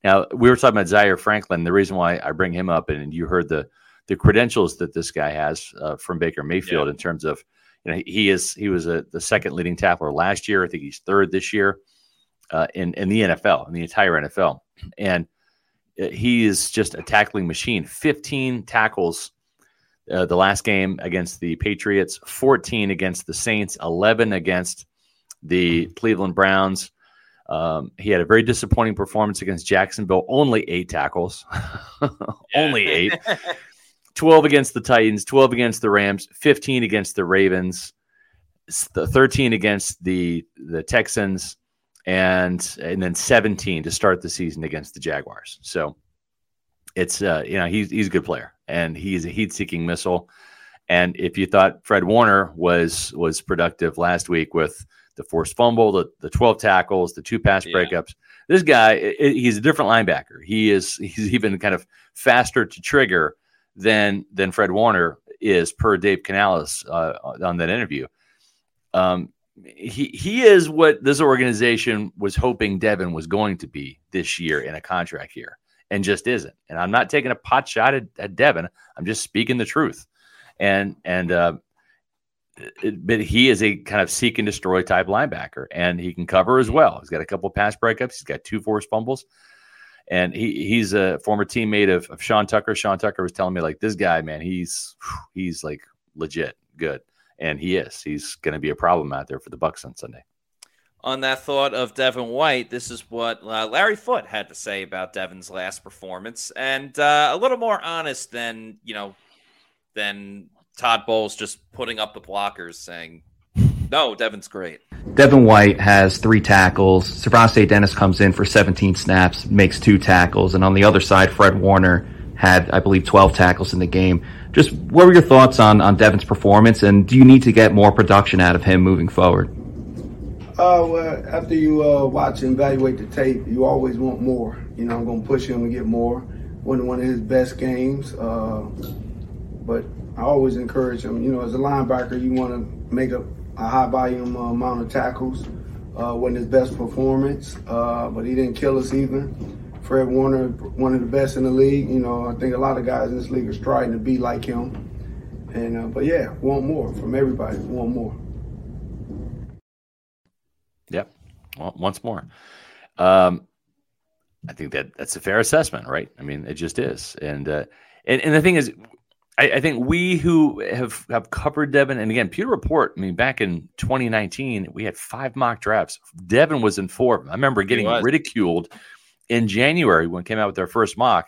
Now we were talking about Zaire Franklin. The reason why I bring him up, and you heard the the credentials that this guy has uh, from Baker Mayfield yeah. in terms of you know, he is he was a, the second leading tackler last year. I think he's third this year uh, in in the NFL, in the entire NFL, and uh, he is just a tackling machine. Fifteen tackles uh, the last game against the Patriots, fourteen against the Saints, eleven against the Cleveland Browns. Um, he had a very disappointing performance against Jacksonville, only eight tackles, [laughs] only eight. [laughs] 12 against the Titans, 12 against the Rams, 15 against the Ravens, 13 against the the Texans, and and then 17 to start the season against the Jaguars. So it's uh, you know he's he's a good player and he's a heat-seeking missile. And if you thought Fred Warner was was productive last week with the forced fumble, the, the 12 tackles, the two pass yeah. breakups, this guy he's a different linebacker. He is he's even kind of faster to trigger than than Fred Warner is per Dave Canales uh, on that interview. Um, he he is what this organization was hoping Devin was going to be this year in a contract year, and just isn't. And I'm not taking a pot shot at, at Devin. I'm just speaking the truth. And and uh, it, but he is a kind of seek and destroy type linebacker, and he can cover as well. He's got a couple pass breakups. He's got two forced fumbles and he he's a former teammate of, of Sean Tucker. Sean Tucker was telling me like this guy, man, he's he's like legit good, and he is. He's going to be a problem out there for the Bucs on Sunday. On that thought of Devin White, this is what uh, Larry Foote had to say about Devin's last performance, and uh, a little more honest than you know than Todd Bowles just putting up the blockers, saying no, Devin's great. Devin White has three tackles. SirVocea Dennis comes in for 17 snaps, makes two tackles. And on the other side, Fred Warner had, I believe, 12 tackles in the game. Just what were your thoughts on, on Devin's performance? And do you need to get more production out of him moving forward? Uh, well, after you uh, watch and evaluate the tape, you always want more. You know, I'm going to push him to get more. One, one of his best games. Uh, but I always encourage him. You know, as a linebacker, you want to make a a high volume uh, amount of tackles. Uh, wasn't his best performance, uh, but he didn't kill us either. Fred Warner, one of the best in the league. You know, I think a lot of guys in this league are striving to be like him. And uh, but yeah, want more from everybody. Want more. Yep, well, once more. Um, I think that that's a fair assessment, right? I mean, it just is. And uh, and and the thing is, I, I, think we who have have covered Devin, and again, Pewter Report. I mean, back in 2019, we had five mock drafts. Devin was in four. I remember getting ridiculed in January when came out with their first mock,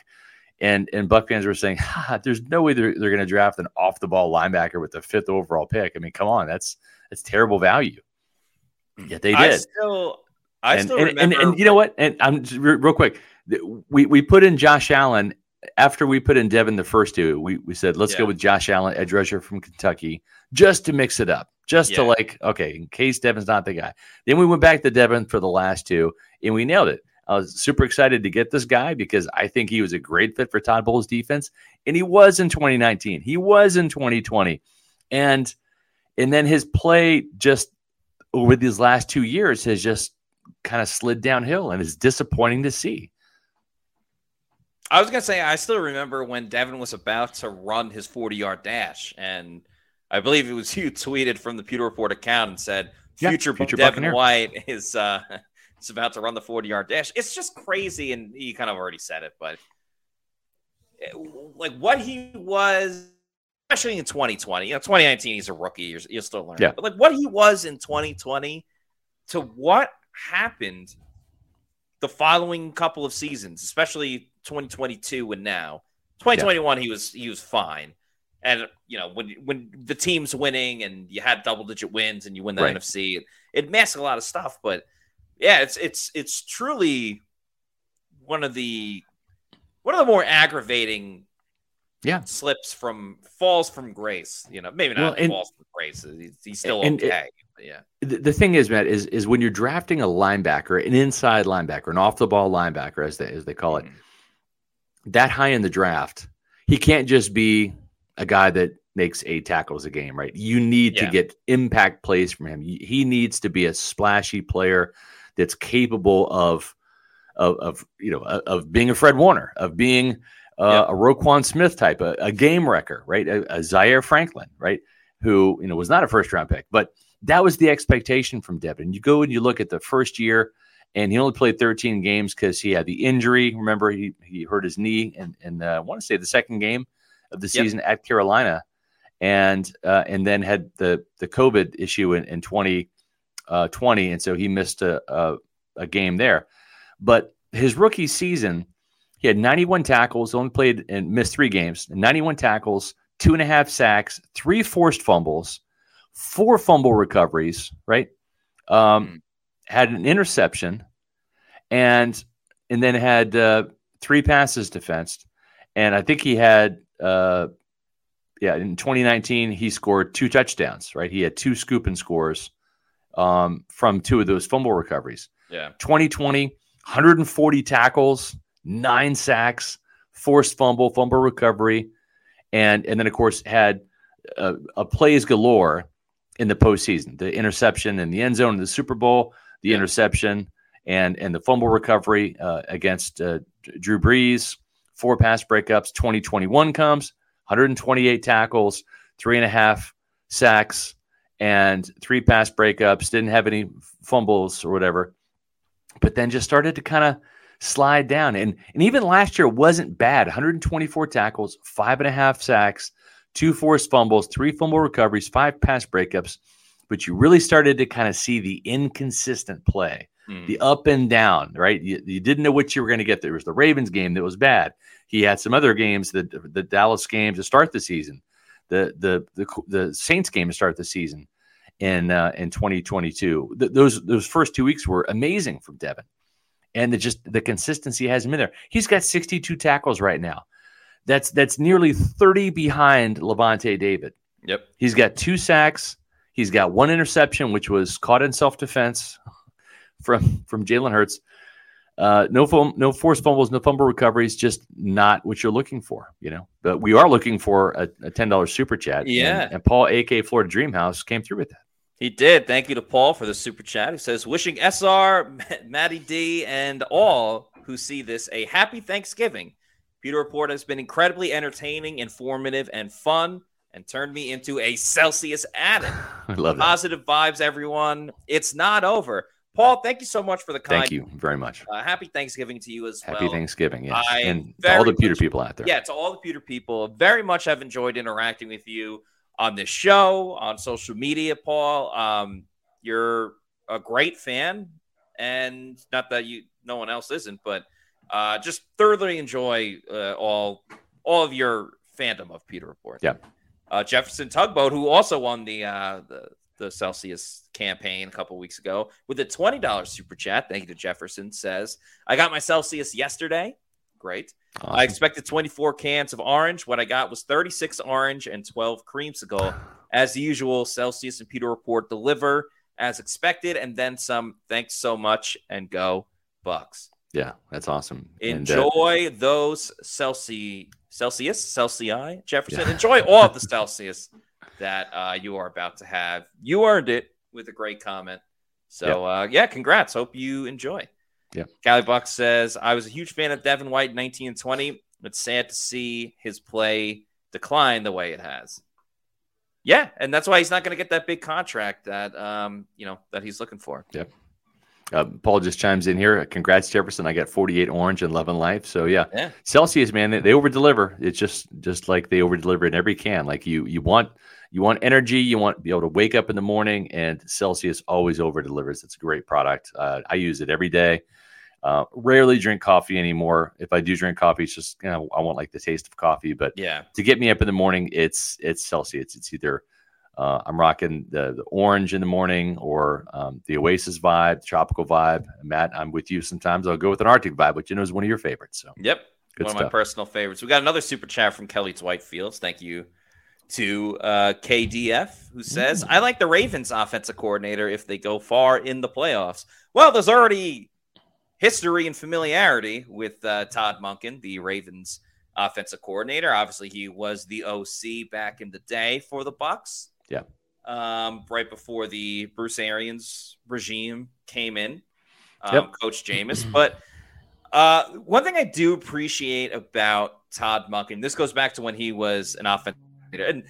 and and Buck fans were saying, "There's no way they're, they're going to draft an off the ball linebacker with the fifth overall pick." I mean, come on, that's that's terrible value. Yet they did. I still, I and, still and, remember. And, and, you know what? And I'm just, real quick. We we put in Josh Allen after we put in Devin the first two, we, we said, let's yeah. go with Josh Allen, edge rusher from Kentucky, just to mix it up, just yeah. to like, okay, in case Devin's not the guy. Then we went back to Devin for the last two, and we nailed it. I was super excited to get this guy because I think he was a great fit for Todd Bowles' defense, and he was in 2019. He was in 2020, and and then his play just over these last two years has just kind of slid downhill, and it's disappointing to see. I was gonna say I still remember when Devin was about to run his 40 yard dash, and I believe it was [laughs] you tweeted from the Pewter Report account and said future, yeah, future Devin Buccaneer. White [laughs] is uh [laughs] is about to run the 40 yard dash. It's just crazy, and you kind of already said it, but eh, like what he was, especially in 2020. You know, 2019 he's a rookie. You're, you're still learning, yeah. but like what he was in 2020 to what happened the following couple of seasons, especially 2022 and now. 2021 yeah. he was he was fine. And you know, when when the team's winning and you had double digit wins and you win the right. NFC, it, it masks a lot of stuff, but yeah, it's it's it's truly one of the one of the more aggravating yeah slips from falls from grace you know maybe not well, and, falls from grace he's, still and, okay yeah the, the thing is matt is is when you're drafting a linebacker an inside linebacker an off the ball linebacker as they as they call it mm-hmm that high in the draft, he can't just be a guy that makes eight tackles a game, right? You need yeah. to get impact plays from him. He needs to be a splashy player that's capable of, of, of you know, of being a Fred Warner, of being uh, a Roquan Smith type, a, a game wrecker, right? A, a Zaire Franklin, right? Who you know was not a first round pick, but that was the expectation from Devin. You go and you look at the first year and he only played 13 games because he had the injury. Remember, he, he hurt his knee, and and uh, I want to say the second game of the season yep. at Carolina, and uh, and then had the the COVID issue in, in 2020, uh, and so he missed a, a, a game there. But his rookie season, he had 91 tackles, only played and missed three games, 91 tackles, two and a half sacks, three forced fumbles, four fumble recoveries, right? Um, mm had an interception, and and then had uh, three passes defensed, and I think he had. Uh, yeah, in 2019, he scored two touchdowns, right? He had two scoop and scores um, from two of those fumble recoveries. Yeah. 2020, 140 tackles, nine sacks, forced fumble, fumble recovery, and and then of course had a, a plays galore in the postseason. The interception in the end zone in the Super Bowl, the yeah. interception and and the fumble recovery uh, against uh, Drew Brees. Four pass breakups. 2021 comes, 128 tackles, three and a half sacks, and three pass breakups. Didn't have any fumbles or whatever, but then just started to kind of slide down. And and even last year wasn't bad. 124 tackles, five and a half sacks, two forced fumbles, three fumble recoveries, five pass breakups but you really started to kind of see the inconsistent play, mm. the up and down, right? You, you didn't know what you were going to get. There was the Ravens game that was bad. He had some other games, the the Dallas game to start the season, the the the, the Saints game to start the season in uh, in 2022. Th- those those first two weeks were amazing from Devin, and the just the consistency has him in there. He's got 62 tackles right now. That's that's nearly 30 behind Lavonte David. Yep. He's got two sacks, He's got one interception, which was caught in self defense [laughs] from from Jalen Hurts. Uh, no fum- no forced fumbles, no fumble recoveries, just not what you're looking for, you know. But we are looking for a, a ten dollars super chat. Yeah, and, and Paul, AK Florida Dreamhouse, came through with that. He did. Thank you to Paul for the super chat. He says, "Wishing SR, Matty D, and all who see this a happy Thanksgiving. Pewter Report has been incredibly entertaining, informative, and fun and turned me into a Celsius addict. [sighs] I love it. Positive vibes, everyone. It's not over. Paul, thank you so much for the kind. Thank you very much. Uh, happy Thanksgiving to you as Happy well. Happy Thanksgiving, yeah, I and to all the pewter much- people out there. Yeah, to all the pewter people, very much have enjoyed interacting with you on this show, on social media, Paul. Um, you're a great fan, and not that you no one else isn't, but uh, just thoroughly enjoy uh, all all of your fandom of Pewter Report. Yeah. Uh, Jefferson Tugboat, who also won the uh, the the Celsius campaign a couple weeks ago with a twenty dollars super chat. Thank you to Jefferson. Says I got my Celsius yesterday. Great. I expected 24 cans of orange. What I got was 36 orange and 12 creamsicle. As usual, Celsius and Pewter Report deliver as expected, and then some. Thanks so much, and go Bucs. Yeah, that's awesome. And, uh, Enjoy those Celsius, Celsius, Celsius, Jefferson. Enjoy all of the [laughs] Celsius that uh, you are about to have. You earned it with a great comment. So uh, yeah, congrats. Hope you enjoy. Yeah. Cali Buck says, I was a huge fan of Devin White in 19 and 20. It's sad to see his play decline the way it has. Yeah, and that's why he's not going to get that big contract that um, you know that he's looking for. Yep. Uh, Paul just chimes in here. Congrats, Jefferson. I got 48 orange and 11 life. So yeah, Yeah. Celsius, man, they, they over deliver. It's just just like they over deliver in every can. Like you you want you want energy. You want to be able to wake up in the morning, and Celsius always over delivers. It's a great product. Uh, I use it every day. Uh, rarely drink coffee anymore. If I do drink coffee, it's just you know, I want like the taste of coffee. But Yeah. to get me up in the morning, it's it's Celsius. It's either uh, I'm rocking the, the orange in the morning or um, the Oasis vibe, tropical vibe. Matt, I'm with you. Sometimes I'll go with an Arctic vibe, which you know is one of your favorites. So Yep. Good one of my personal favorites. We got another super chat from Kelly Whitefields. Thank you to uh, KDF, who says, I like the Ravens offensive coordinator if they go far in the playoffs. Well, there's already history and familiarity with uh, Todd Monken, the Ravens offensive coordinator. Obviously, he was the OC back in the day for the Bucs. Yeah. Um, right before the Bruce Arians regime came in, um, Yep. Coach Jameis. But uh, one thing I do appreciate about Todd Monken, this goes back to when he was an offensive and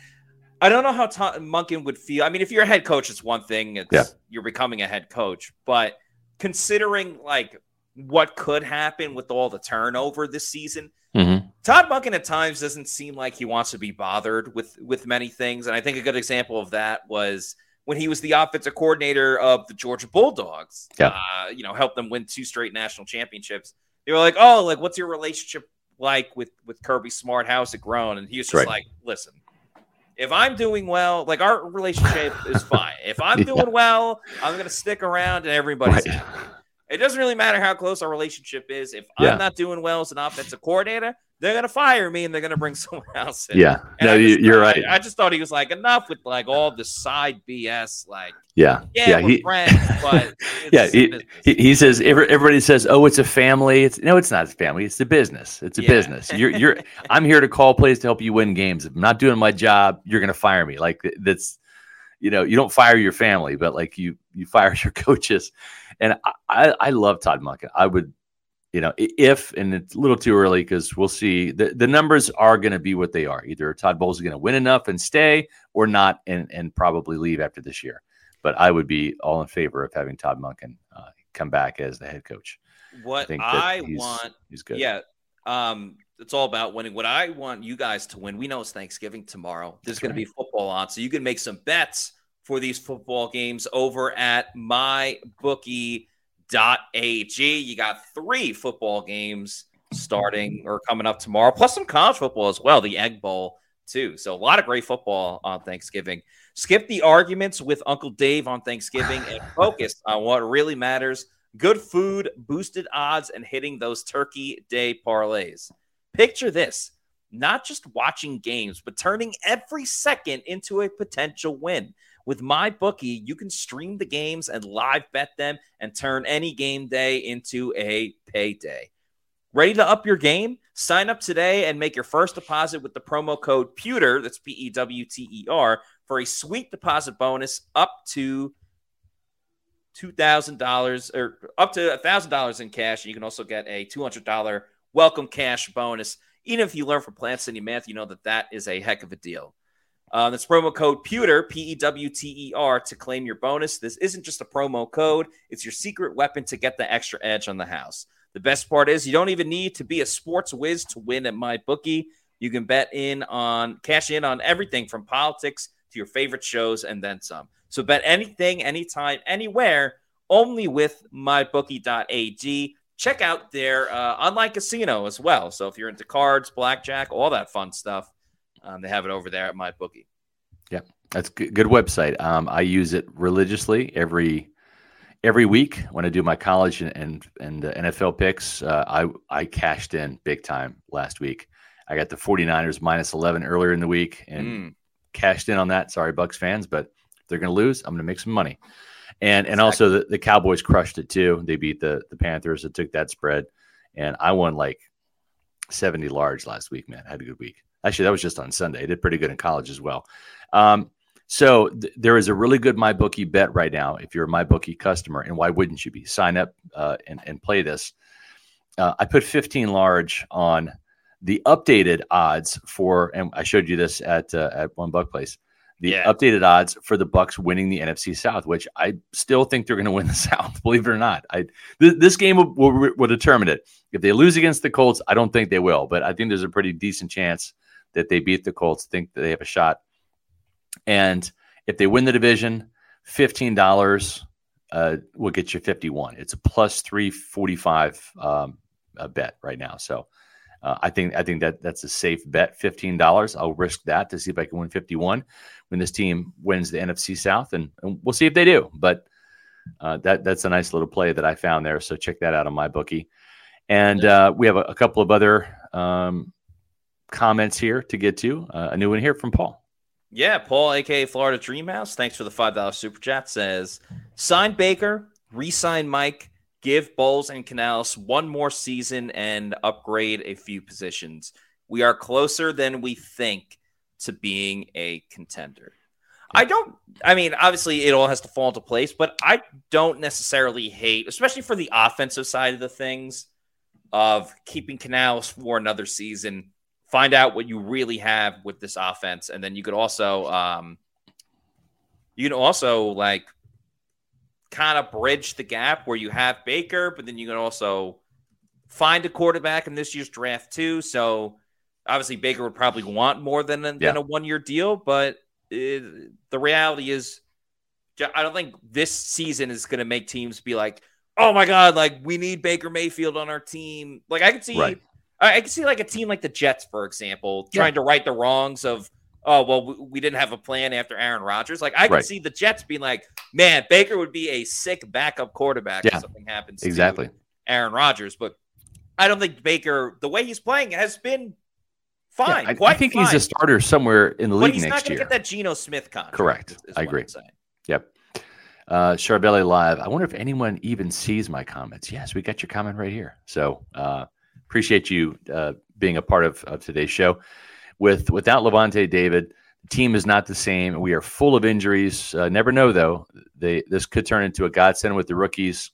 I don't know how Todd Monken would feel. I mean, if you're a head coach, it's one thing; it's Yeah. you're becoming a head coach. But considering like what could happen with all the turnover this season, Mhm. Todd Munkin at times doesn't seem like he wants to be bothered with with many things, and I think a good example of that was when he was the offensive coordinator of the Georgia Bulldogs. Yeah. Uh, you know, helped them win two straight national championships. They were like, "Oh, like what's your relationship like with with Kirby Smart? How's it grown?" And he was just Right. like, "Listen." If I'm doing well, like our relationship is fine. If I'm [laughs] Yeah. doing well, I'm gonna stick around and everybody's Right. happy. It doesn't really matter how close our relationship is. If Yeah. I'm not doing well as an offensive coordinator, they're gonna fire me and they're gonna bring [laughs] someone else in. Yeah. And No, just- you're I- right. I, just thought he was like enough with like all the side BS. Like, yeah. yeah, Yeah. we're He, friends, [laughs] but yeah. He, he, says everybody says, "Oh, it's a family." It's no, it's not a family. It's a business. It's a Yeah. business. You're you're. [laughs] I'm here to call plays to help you win games. If I'm not doing my job, you're going to fire me. Like that's, you know, you don't fire your family, but like you you fire your coaches. And I I, I love Todd Monken. I would, you know, if and it's a little too early because we'll see. The the numbers are going to be what they are. Either Todd Bowles is going to win enough and stay, or not, and and probably leave after this year. But I would be all in favor of having Todd Monken uh, come back as the head coach. what that I he's- want, He's good. yeah, um, it's all about winning. What I want you guys to win. We know it's Thanksgiving tomorrow. There's going to be football on, so you can make some bets for these football games over at mybookie.ag. You got three football games starting or coming up tomorrow, plus some college football as well. The Egg Bowl too. So a lot of great football on Thanksgiving. Skip the arguments with Uncle Dave on Thanksgiving and [laughs] focus on what really matters good food, boosted odds, and hitting those turkey day parlays. Picture this not just watching games, but turning every second into a potential win. With my bookie, you can stream the games and live bet them and turn any game day into a payday. Ready to up your game? Sign up today and make your first deposit with the promo code PEWTER, that's P E W T E R, for a sweet deposit bonus up to $2,000 or up to $1,000 in cash. And you can also get a $200 welcome cash bonus. Even if you learn from Plant City Math, you know that that is a heck of a deal. Uh, that's promo code Pewter, P E W T E R, to claim your bonus. This isn't just a promo code, it's your secret weapon to get the extra edge on the house. The best part is you don't even need to be a sports whiz to win at my bookie. You can bet in on, cash in on everything from politics to your favorite shows and then some. So bet anything, anytime, anywhere, only with mybookie.ag. Check out their uh, online casino as well. So if you're into cards, blackjack, all that fun stuff, um, they have it over there at my bookie. Yeah, that's good, good website. Um, I use it religiously every every week when I do my college and and, and uh, NFL picks. Uh, I I cashed in big time last week. I got the 49ers minus 11 earlier in the week and mm. cashed in on that. Sorry, Bucs fans, but they're going to lose. I'm going to make some money. And and also the, the Cowboys crushed it too. They beat the the Panthers. It took that spread, and I won like 70 large last week. Man, I had a good week. Actually, that was just on Sunday. I did pretty good in college as well. Um, so th- there is a really good MyBookie bet right now if you're a MyBookie customer, and why wouldn't you be? Sign up uh, and and play this. Uh, I put 15 large on the updated odds for, and I showed you this at uh, at one buck place the yeah. updated odds for the Bucs winning the NFC South, which I still think they're going to win the [laughs] South. Believe it or not, I th- this game will, will, will, determine it. If they lose against the Colts, I don't think they will, but I think there's a pretty decent chance that they beat the Colts. Think that they have a shot, and if they win the division, fifteen dollars uh, will get you fifty one. It's a plus three forty five um, bet right now. So uh, I think I think that that's a safe bet. Fifteen dollars. I'll risk that to see if I can win fifty one when this team wins the NFC South, and, and we'll see if they do. But uh, that that's a nice little play that I found there. So check that out on my bookie. And uh, we have a, a, couple of other um, comments here to get to. Uh, a new one here from Paul. Yeah, Paul, aka Florida Dreamhouse. Thanks for the five dollar super chat. Says sign Baker, resign Mike give Bowles and Canales one more season and upgrade a few positions. We are closer than we think to being a contender. I don't, I mean, obviously it all has to fall into place, but I don't necessarily hate, especially for the offensive side of the things, of keeping Canales for another season. Find out what you really have with this offense. And then you could also, um, you can also like kind of bridge the gap where you have Baker, but then you can also find a quarterback in this year's draft too. So obviously Baker would probably want more than a, yeah. than a one year deal, but it, the reality is, I don't think this season is going to make teams be like, oh my god, like we need Baker Mayfield on our team. Like I could see, right. I, I could see like a team like the Jets, for example, trying yeah. to right the wrongs of oh well we didn't have a plan after Aaron Rodgers. Like I can right. see the Jets being like, man, Baker would be a sick backup quarterback yeah. if something happens. Exactly, Aaron Rodgers, but I don't think Baker, the way he's playing, has been fine. Yeah, I, I, think fine. he's a starter somewhere in the league. but league he's next not year. Get that Geno Smith contract. Correct. Is, is I agree. Yep. Uh, Charbelli Live. I wonder if anyone even sees my comments. Yes, we got your comment right here. So uh, appreciate you uh, being a part of, of today's show. With without Lavonte David, the team is not the same. We are full of injuries. Uh, never know though. They this could turn into a godsend with the rookies.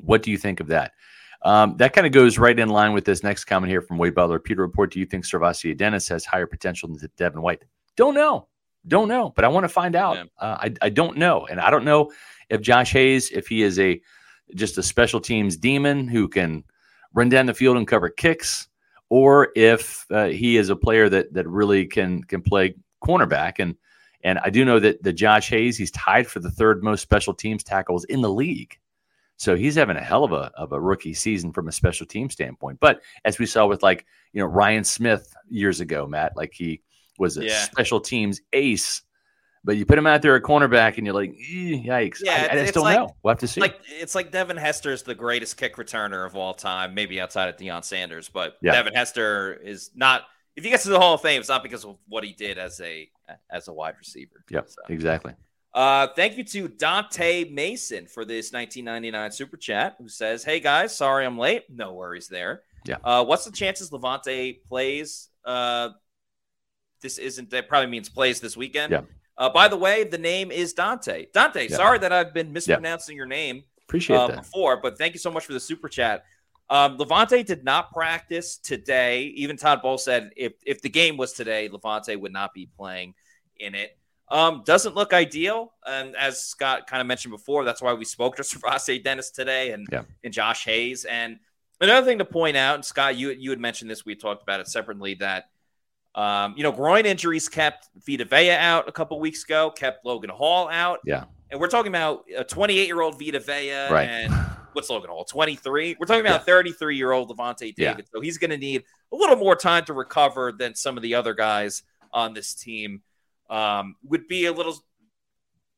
What do you think of that? Um, that kind of goes right in line with this next comment here from Wade Butler. Pewter, Report, do you think SirVocea Dennis has higher potential than Devin White? Don't know. Don't know, but I want to find out. Yeah. Uh, I, I don't know. And I don't know if Josh Hayes, if he is a just a special teams demon who can run down the field and cover kicks or if uh, he is a player that that really can can play cornerback. And and I do know that the Josh Hayes he's tied for the third most special teams tackles in the league. So he's having a hell of a of a rookie season from a special team standpoint. But as we saw with like you know Ryan Smith years ago, Matt, like he was a yeah. special teams ace but you put him out there at cornerback, and you're like, yikes! Yeah, I, I just don't like, know. We'll have to see. Like it's like Devin Hester is the greatest kick returner of all time, maybe outside of Deion Sanders. But yeah. Devin Hester is not. If he gets to the Hall of Fame, it's not because of what he did as a as a wide receiver. Yep, so. exactly. Uh, thank you to Dante Mason for this 1999 super chat, who says, "Hey guys, sorry I'm late. No worries there. Yeah. Uh, what's the chances Lavonte plays? Uh, this isn't that probably means plays this weekend. Yeah. Uh, by the way, the name is Dante. Dante, yeah. sorry that I've been mispronouncing yeah. your name. Appreciate uh, that. before, but thank you so much for the super chat. Um, Lavonte did not practice today. Even Todd Bowles said if if the game was today, Lavonte would not be playing. in it. Um, doesn't look ideal. And as Scott kind of mentioned before, that's why we spoke to [laughs] SirVocea Dennis today and, yeah. and Josh Hayes. And another thing to point out, and Scott, you you had mentioned this, we talked about it separately, that um, you know, groin injuries kept Vita Vea out a couple weeks ago, kept Logan Hall out. Yeah. And we're talking about a 28 year old Vita Vea Right. and [laughs] what's Logan Hall? 23. We're talking about 33 year old Lavonte Yeah. David. So he's going to need a little more time to recover than some of the other guys on this team. Um, would be a little,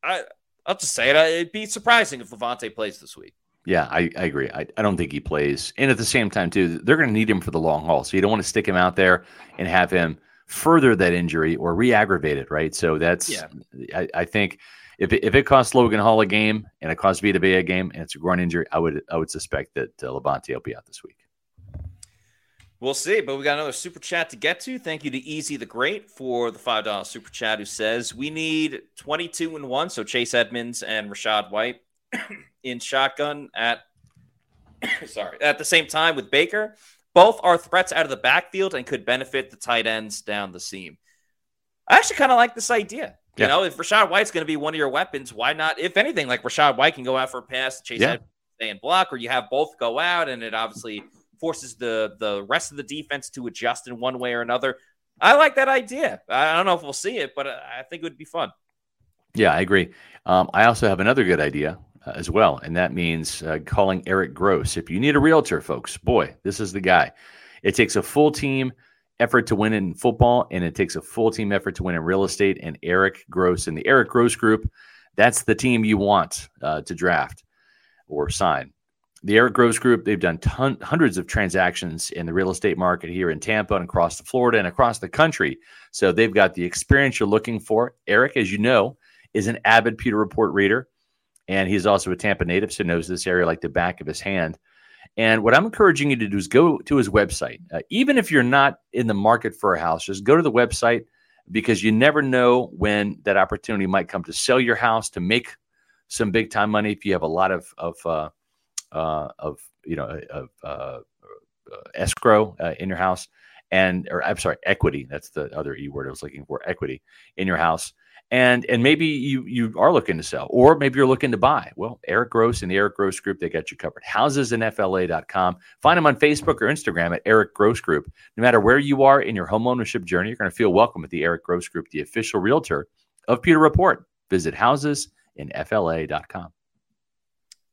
I, I'll just say it. uh, It'd be surprising if Lavonte plays this week. Yeah, I, I agree. I, I don't think he plays. And at the same time, too, they're going to need him for the long haul. So you don't want to stick him out there and have him further that injury or re aggravate it, right? So that's, Yeah. I, I think if it, if it costs Logan Hall a game and it costs Vita Vea a game and it's a groin injury, I would I would suspect that uh, Lavonte will be out this week. We'll see, but we got another super chat to get to. Thank you to Easy the Great for the five dollar super chat. Who says we need twenty two and one, so Chase Edmonds and Rachaad White in shotgun at [coughs] sorry at the same time with Baker. Both are threats out of the backfield and could benefit the tight ends down the seam. I actually kind of like this idea. Yeah. You know, if Rachaad White's going to be one of your weapons, why not? If anything, like Rachaad White can go out for a pass, Chase Yeah. Stay and block, or you have both go out, and it obviously forces the the rest of the defense to adjust in one way or another. I like that idea. I don't know if we'll see it, but I think it would be fun. Yeah, I agree. Um, I also have another good idea uh, as well, and that means uh, calling Eric Gross. If you need a realtor, folks, boy, this is the guy. It takes a full team effort to win in football, and it takes a full team effort to win in real estate. And Eric Gross and the Eric Gross Group, that's the team you want uh, to draft or sign. The Eric Gross Group, they've done ton- hundreds of transactions in the real estate market here in Tampa and across the Florida and across the country. So they've got the experience you're looking for. Eric, as you know, is an avid Pewter Report reader, and he's also a Tampa native, so knows this area like the back of his hand. And what I'm encouraging you to do is go to his website. Uh, even if you're not in the market for a house, just go to the website because you never know when that opportunity might come to sell your house to make some big time money if you have a lot of of uh, uh, of you know of uh, uh, escrow uh, in your house and or I'm sorry equity that's the other e word I was looking for equity in your house and and maybe you you are looking to sell or maybe you're looking to buy well eric gross and the eric gross group they got you covered houses in housesinfla.com find them on facebook or instagram at eric gross group no matter where you are in your home ownership journey you're going to feel welcome at the eric gross group the official realtor of pewter report visit houses in housesinfla.com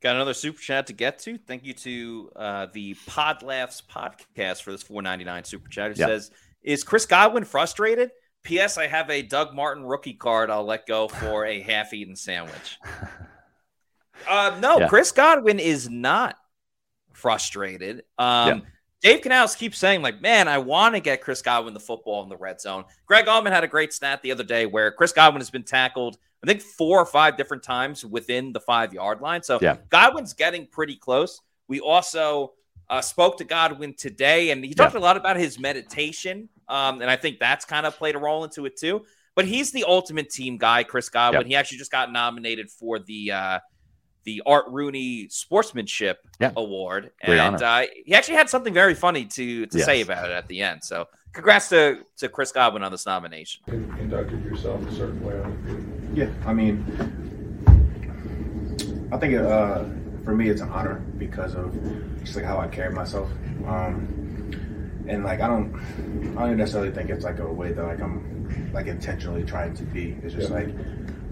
Got another super chat to get to. Thank you to uh, the Pod Laughs podcast for this 499 super chat. It Yeah. says, "Is Chris Godwin frustrated?" P.S. I have a Doug Martin rookie card. I'll let go for a [laughs] half-eaten sandwich. [laughs] Uh, no, Yeah. Chris Godwin is not frustrated. Um, Dave Canales keeps saying, like, man, I want to get Chris Godwin the football in the red zone. Greg Auman had a great stat the other day where Chris Godwin has been tackled, I think, four or five different times within the five yard line. So Yeah. Godwin's getting pretty close. We also uh, spoke to Godwin today, and he talked a lot about his meditation. Um, and I think that's kind of played a role into it too. But he's the ultimate team guy, Chris Godwin. Yep. He actually just got nominated for the uh, the Art Rooney Sportsmanship Yeah. Award, Great and honor. uh, he actually had something very funny to to say about it at the end. So, congrats to to Chris Godwin on this nomination. You conducted yourself a certain way on the field. Yeah, I mean, I think uh, for me it's an honor because of just like how I carry myself, um, and like I don't, I don't necessarily think it's like a way that like I'm like intentionally trying to be. It's just Yeah. like,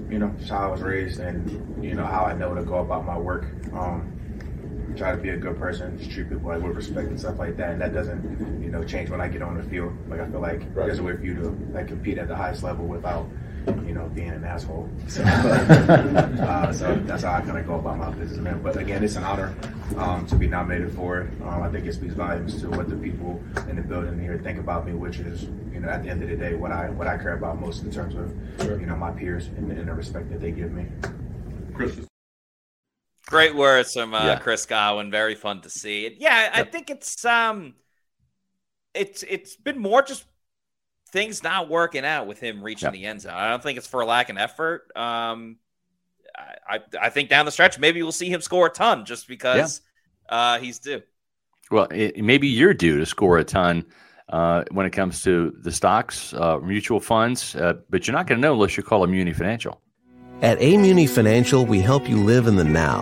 you know, just how I was raised and you know how I know to go about my work. Um, try to be a good person, just treat people like with respect and stuff like that. And that doesn't, you know, change when I get on the field. Like I feel like Right. there's a way for you to like compete at the highest level without, you know, being an asshole. [laughs] So, uh, so that's how I kind of go about my business, man. But again, it's an honor um, to be nominated for it. Um, I think it speaks volumes to what the people in the building here think about me, which is, you know, at the end of the day, what I what I care about most in terms of, Sure. you know, my peers and, and the respect that they give me. Chris was Great words from uh, Yeah. Chris Godwin. Very fun to see. Yeah, I think it's um, it's it's been more just things not working out with him reaching Yeah. the end zone. I don't think it's for lack of effort. Um, I I, I think down the stretch maybe we'll see him score a ton just because uh, he's due. Well, it, maybe you're due to score a ton uh, when it comes to the stocks, uh, mutual funds, uh, but you're not going to know unless you call a Muni Financial. At A Financial, we help you live in the now.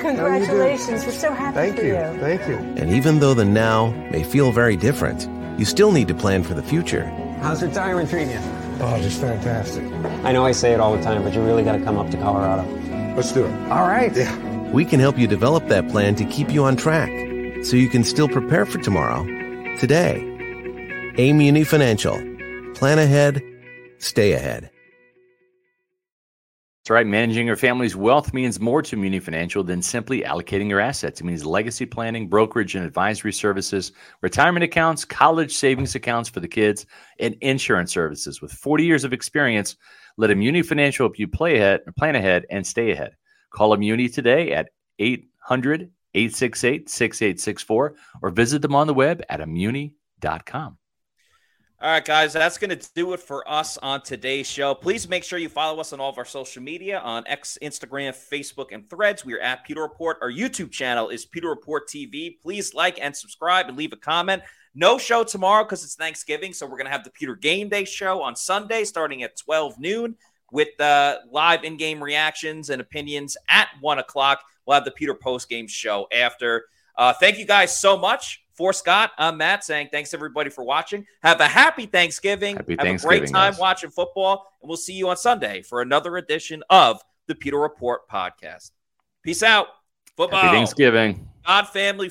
Congratulations. We're so happy Thank for you. you. Thank you. And even though the now may feel very different, you still need to plan for the future. How's retirement treating you? Oh, just fantastic. I know I say it all the time, but you really got to come up to Colorado. Let's do it. All right. Yeah. We can help you develop that plan to keep you on track so you can still prepare for tomorrow, today. A Muni Financial. Plan ahead, stay ahead. That's right. Managing your family's wealth means more to Muni Financial than simply allocating your assets. It means legacy planning, brokerage and advisory services, retirement accounts, college savings accounts for the kids, and insurance services. With 40 years of experience, let Muni Financial help you play ahead, plan ahead, and stay ahead. Call Muni today at 800 868 6864 or visit them on the web at amuni.com. All right, guys, that's going to do it for us on today's show. Please make sure you follow us on all of our social media on X, Instagram, Facebook, and Threads. We are at Pewter Report. Our YouTube channel is Pewter Report TV. Please like and subscribe and leave a comment. No show tomorrow because it's Thanksgiving, so we're going to have the Pewter Game Day show on Sunday starting at 12 noon with uh, live in-game reactions and opinions at 1 o'clock. We'll have the Pewter post-game show after. Uh, thank you guys so much. For Scott, I'm Matt saying thanks everybody for watching. Have a happy Thanksgiving. Happy Have Thanksgiving, a great time guys. watching football, and we'll see you on Sunday for another edition of the Pewter Report podcast. Peace out. Football. Happy Thanksgiving. God, family,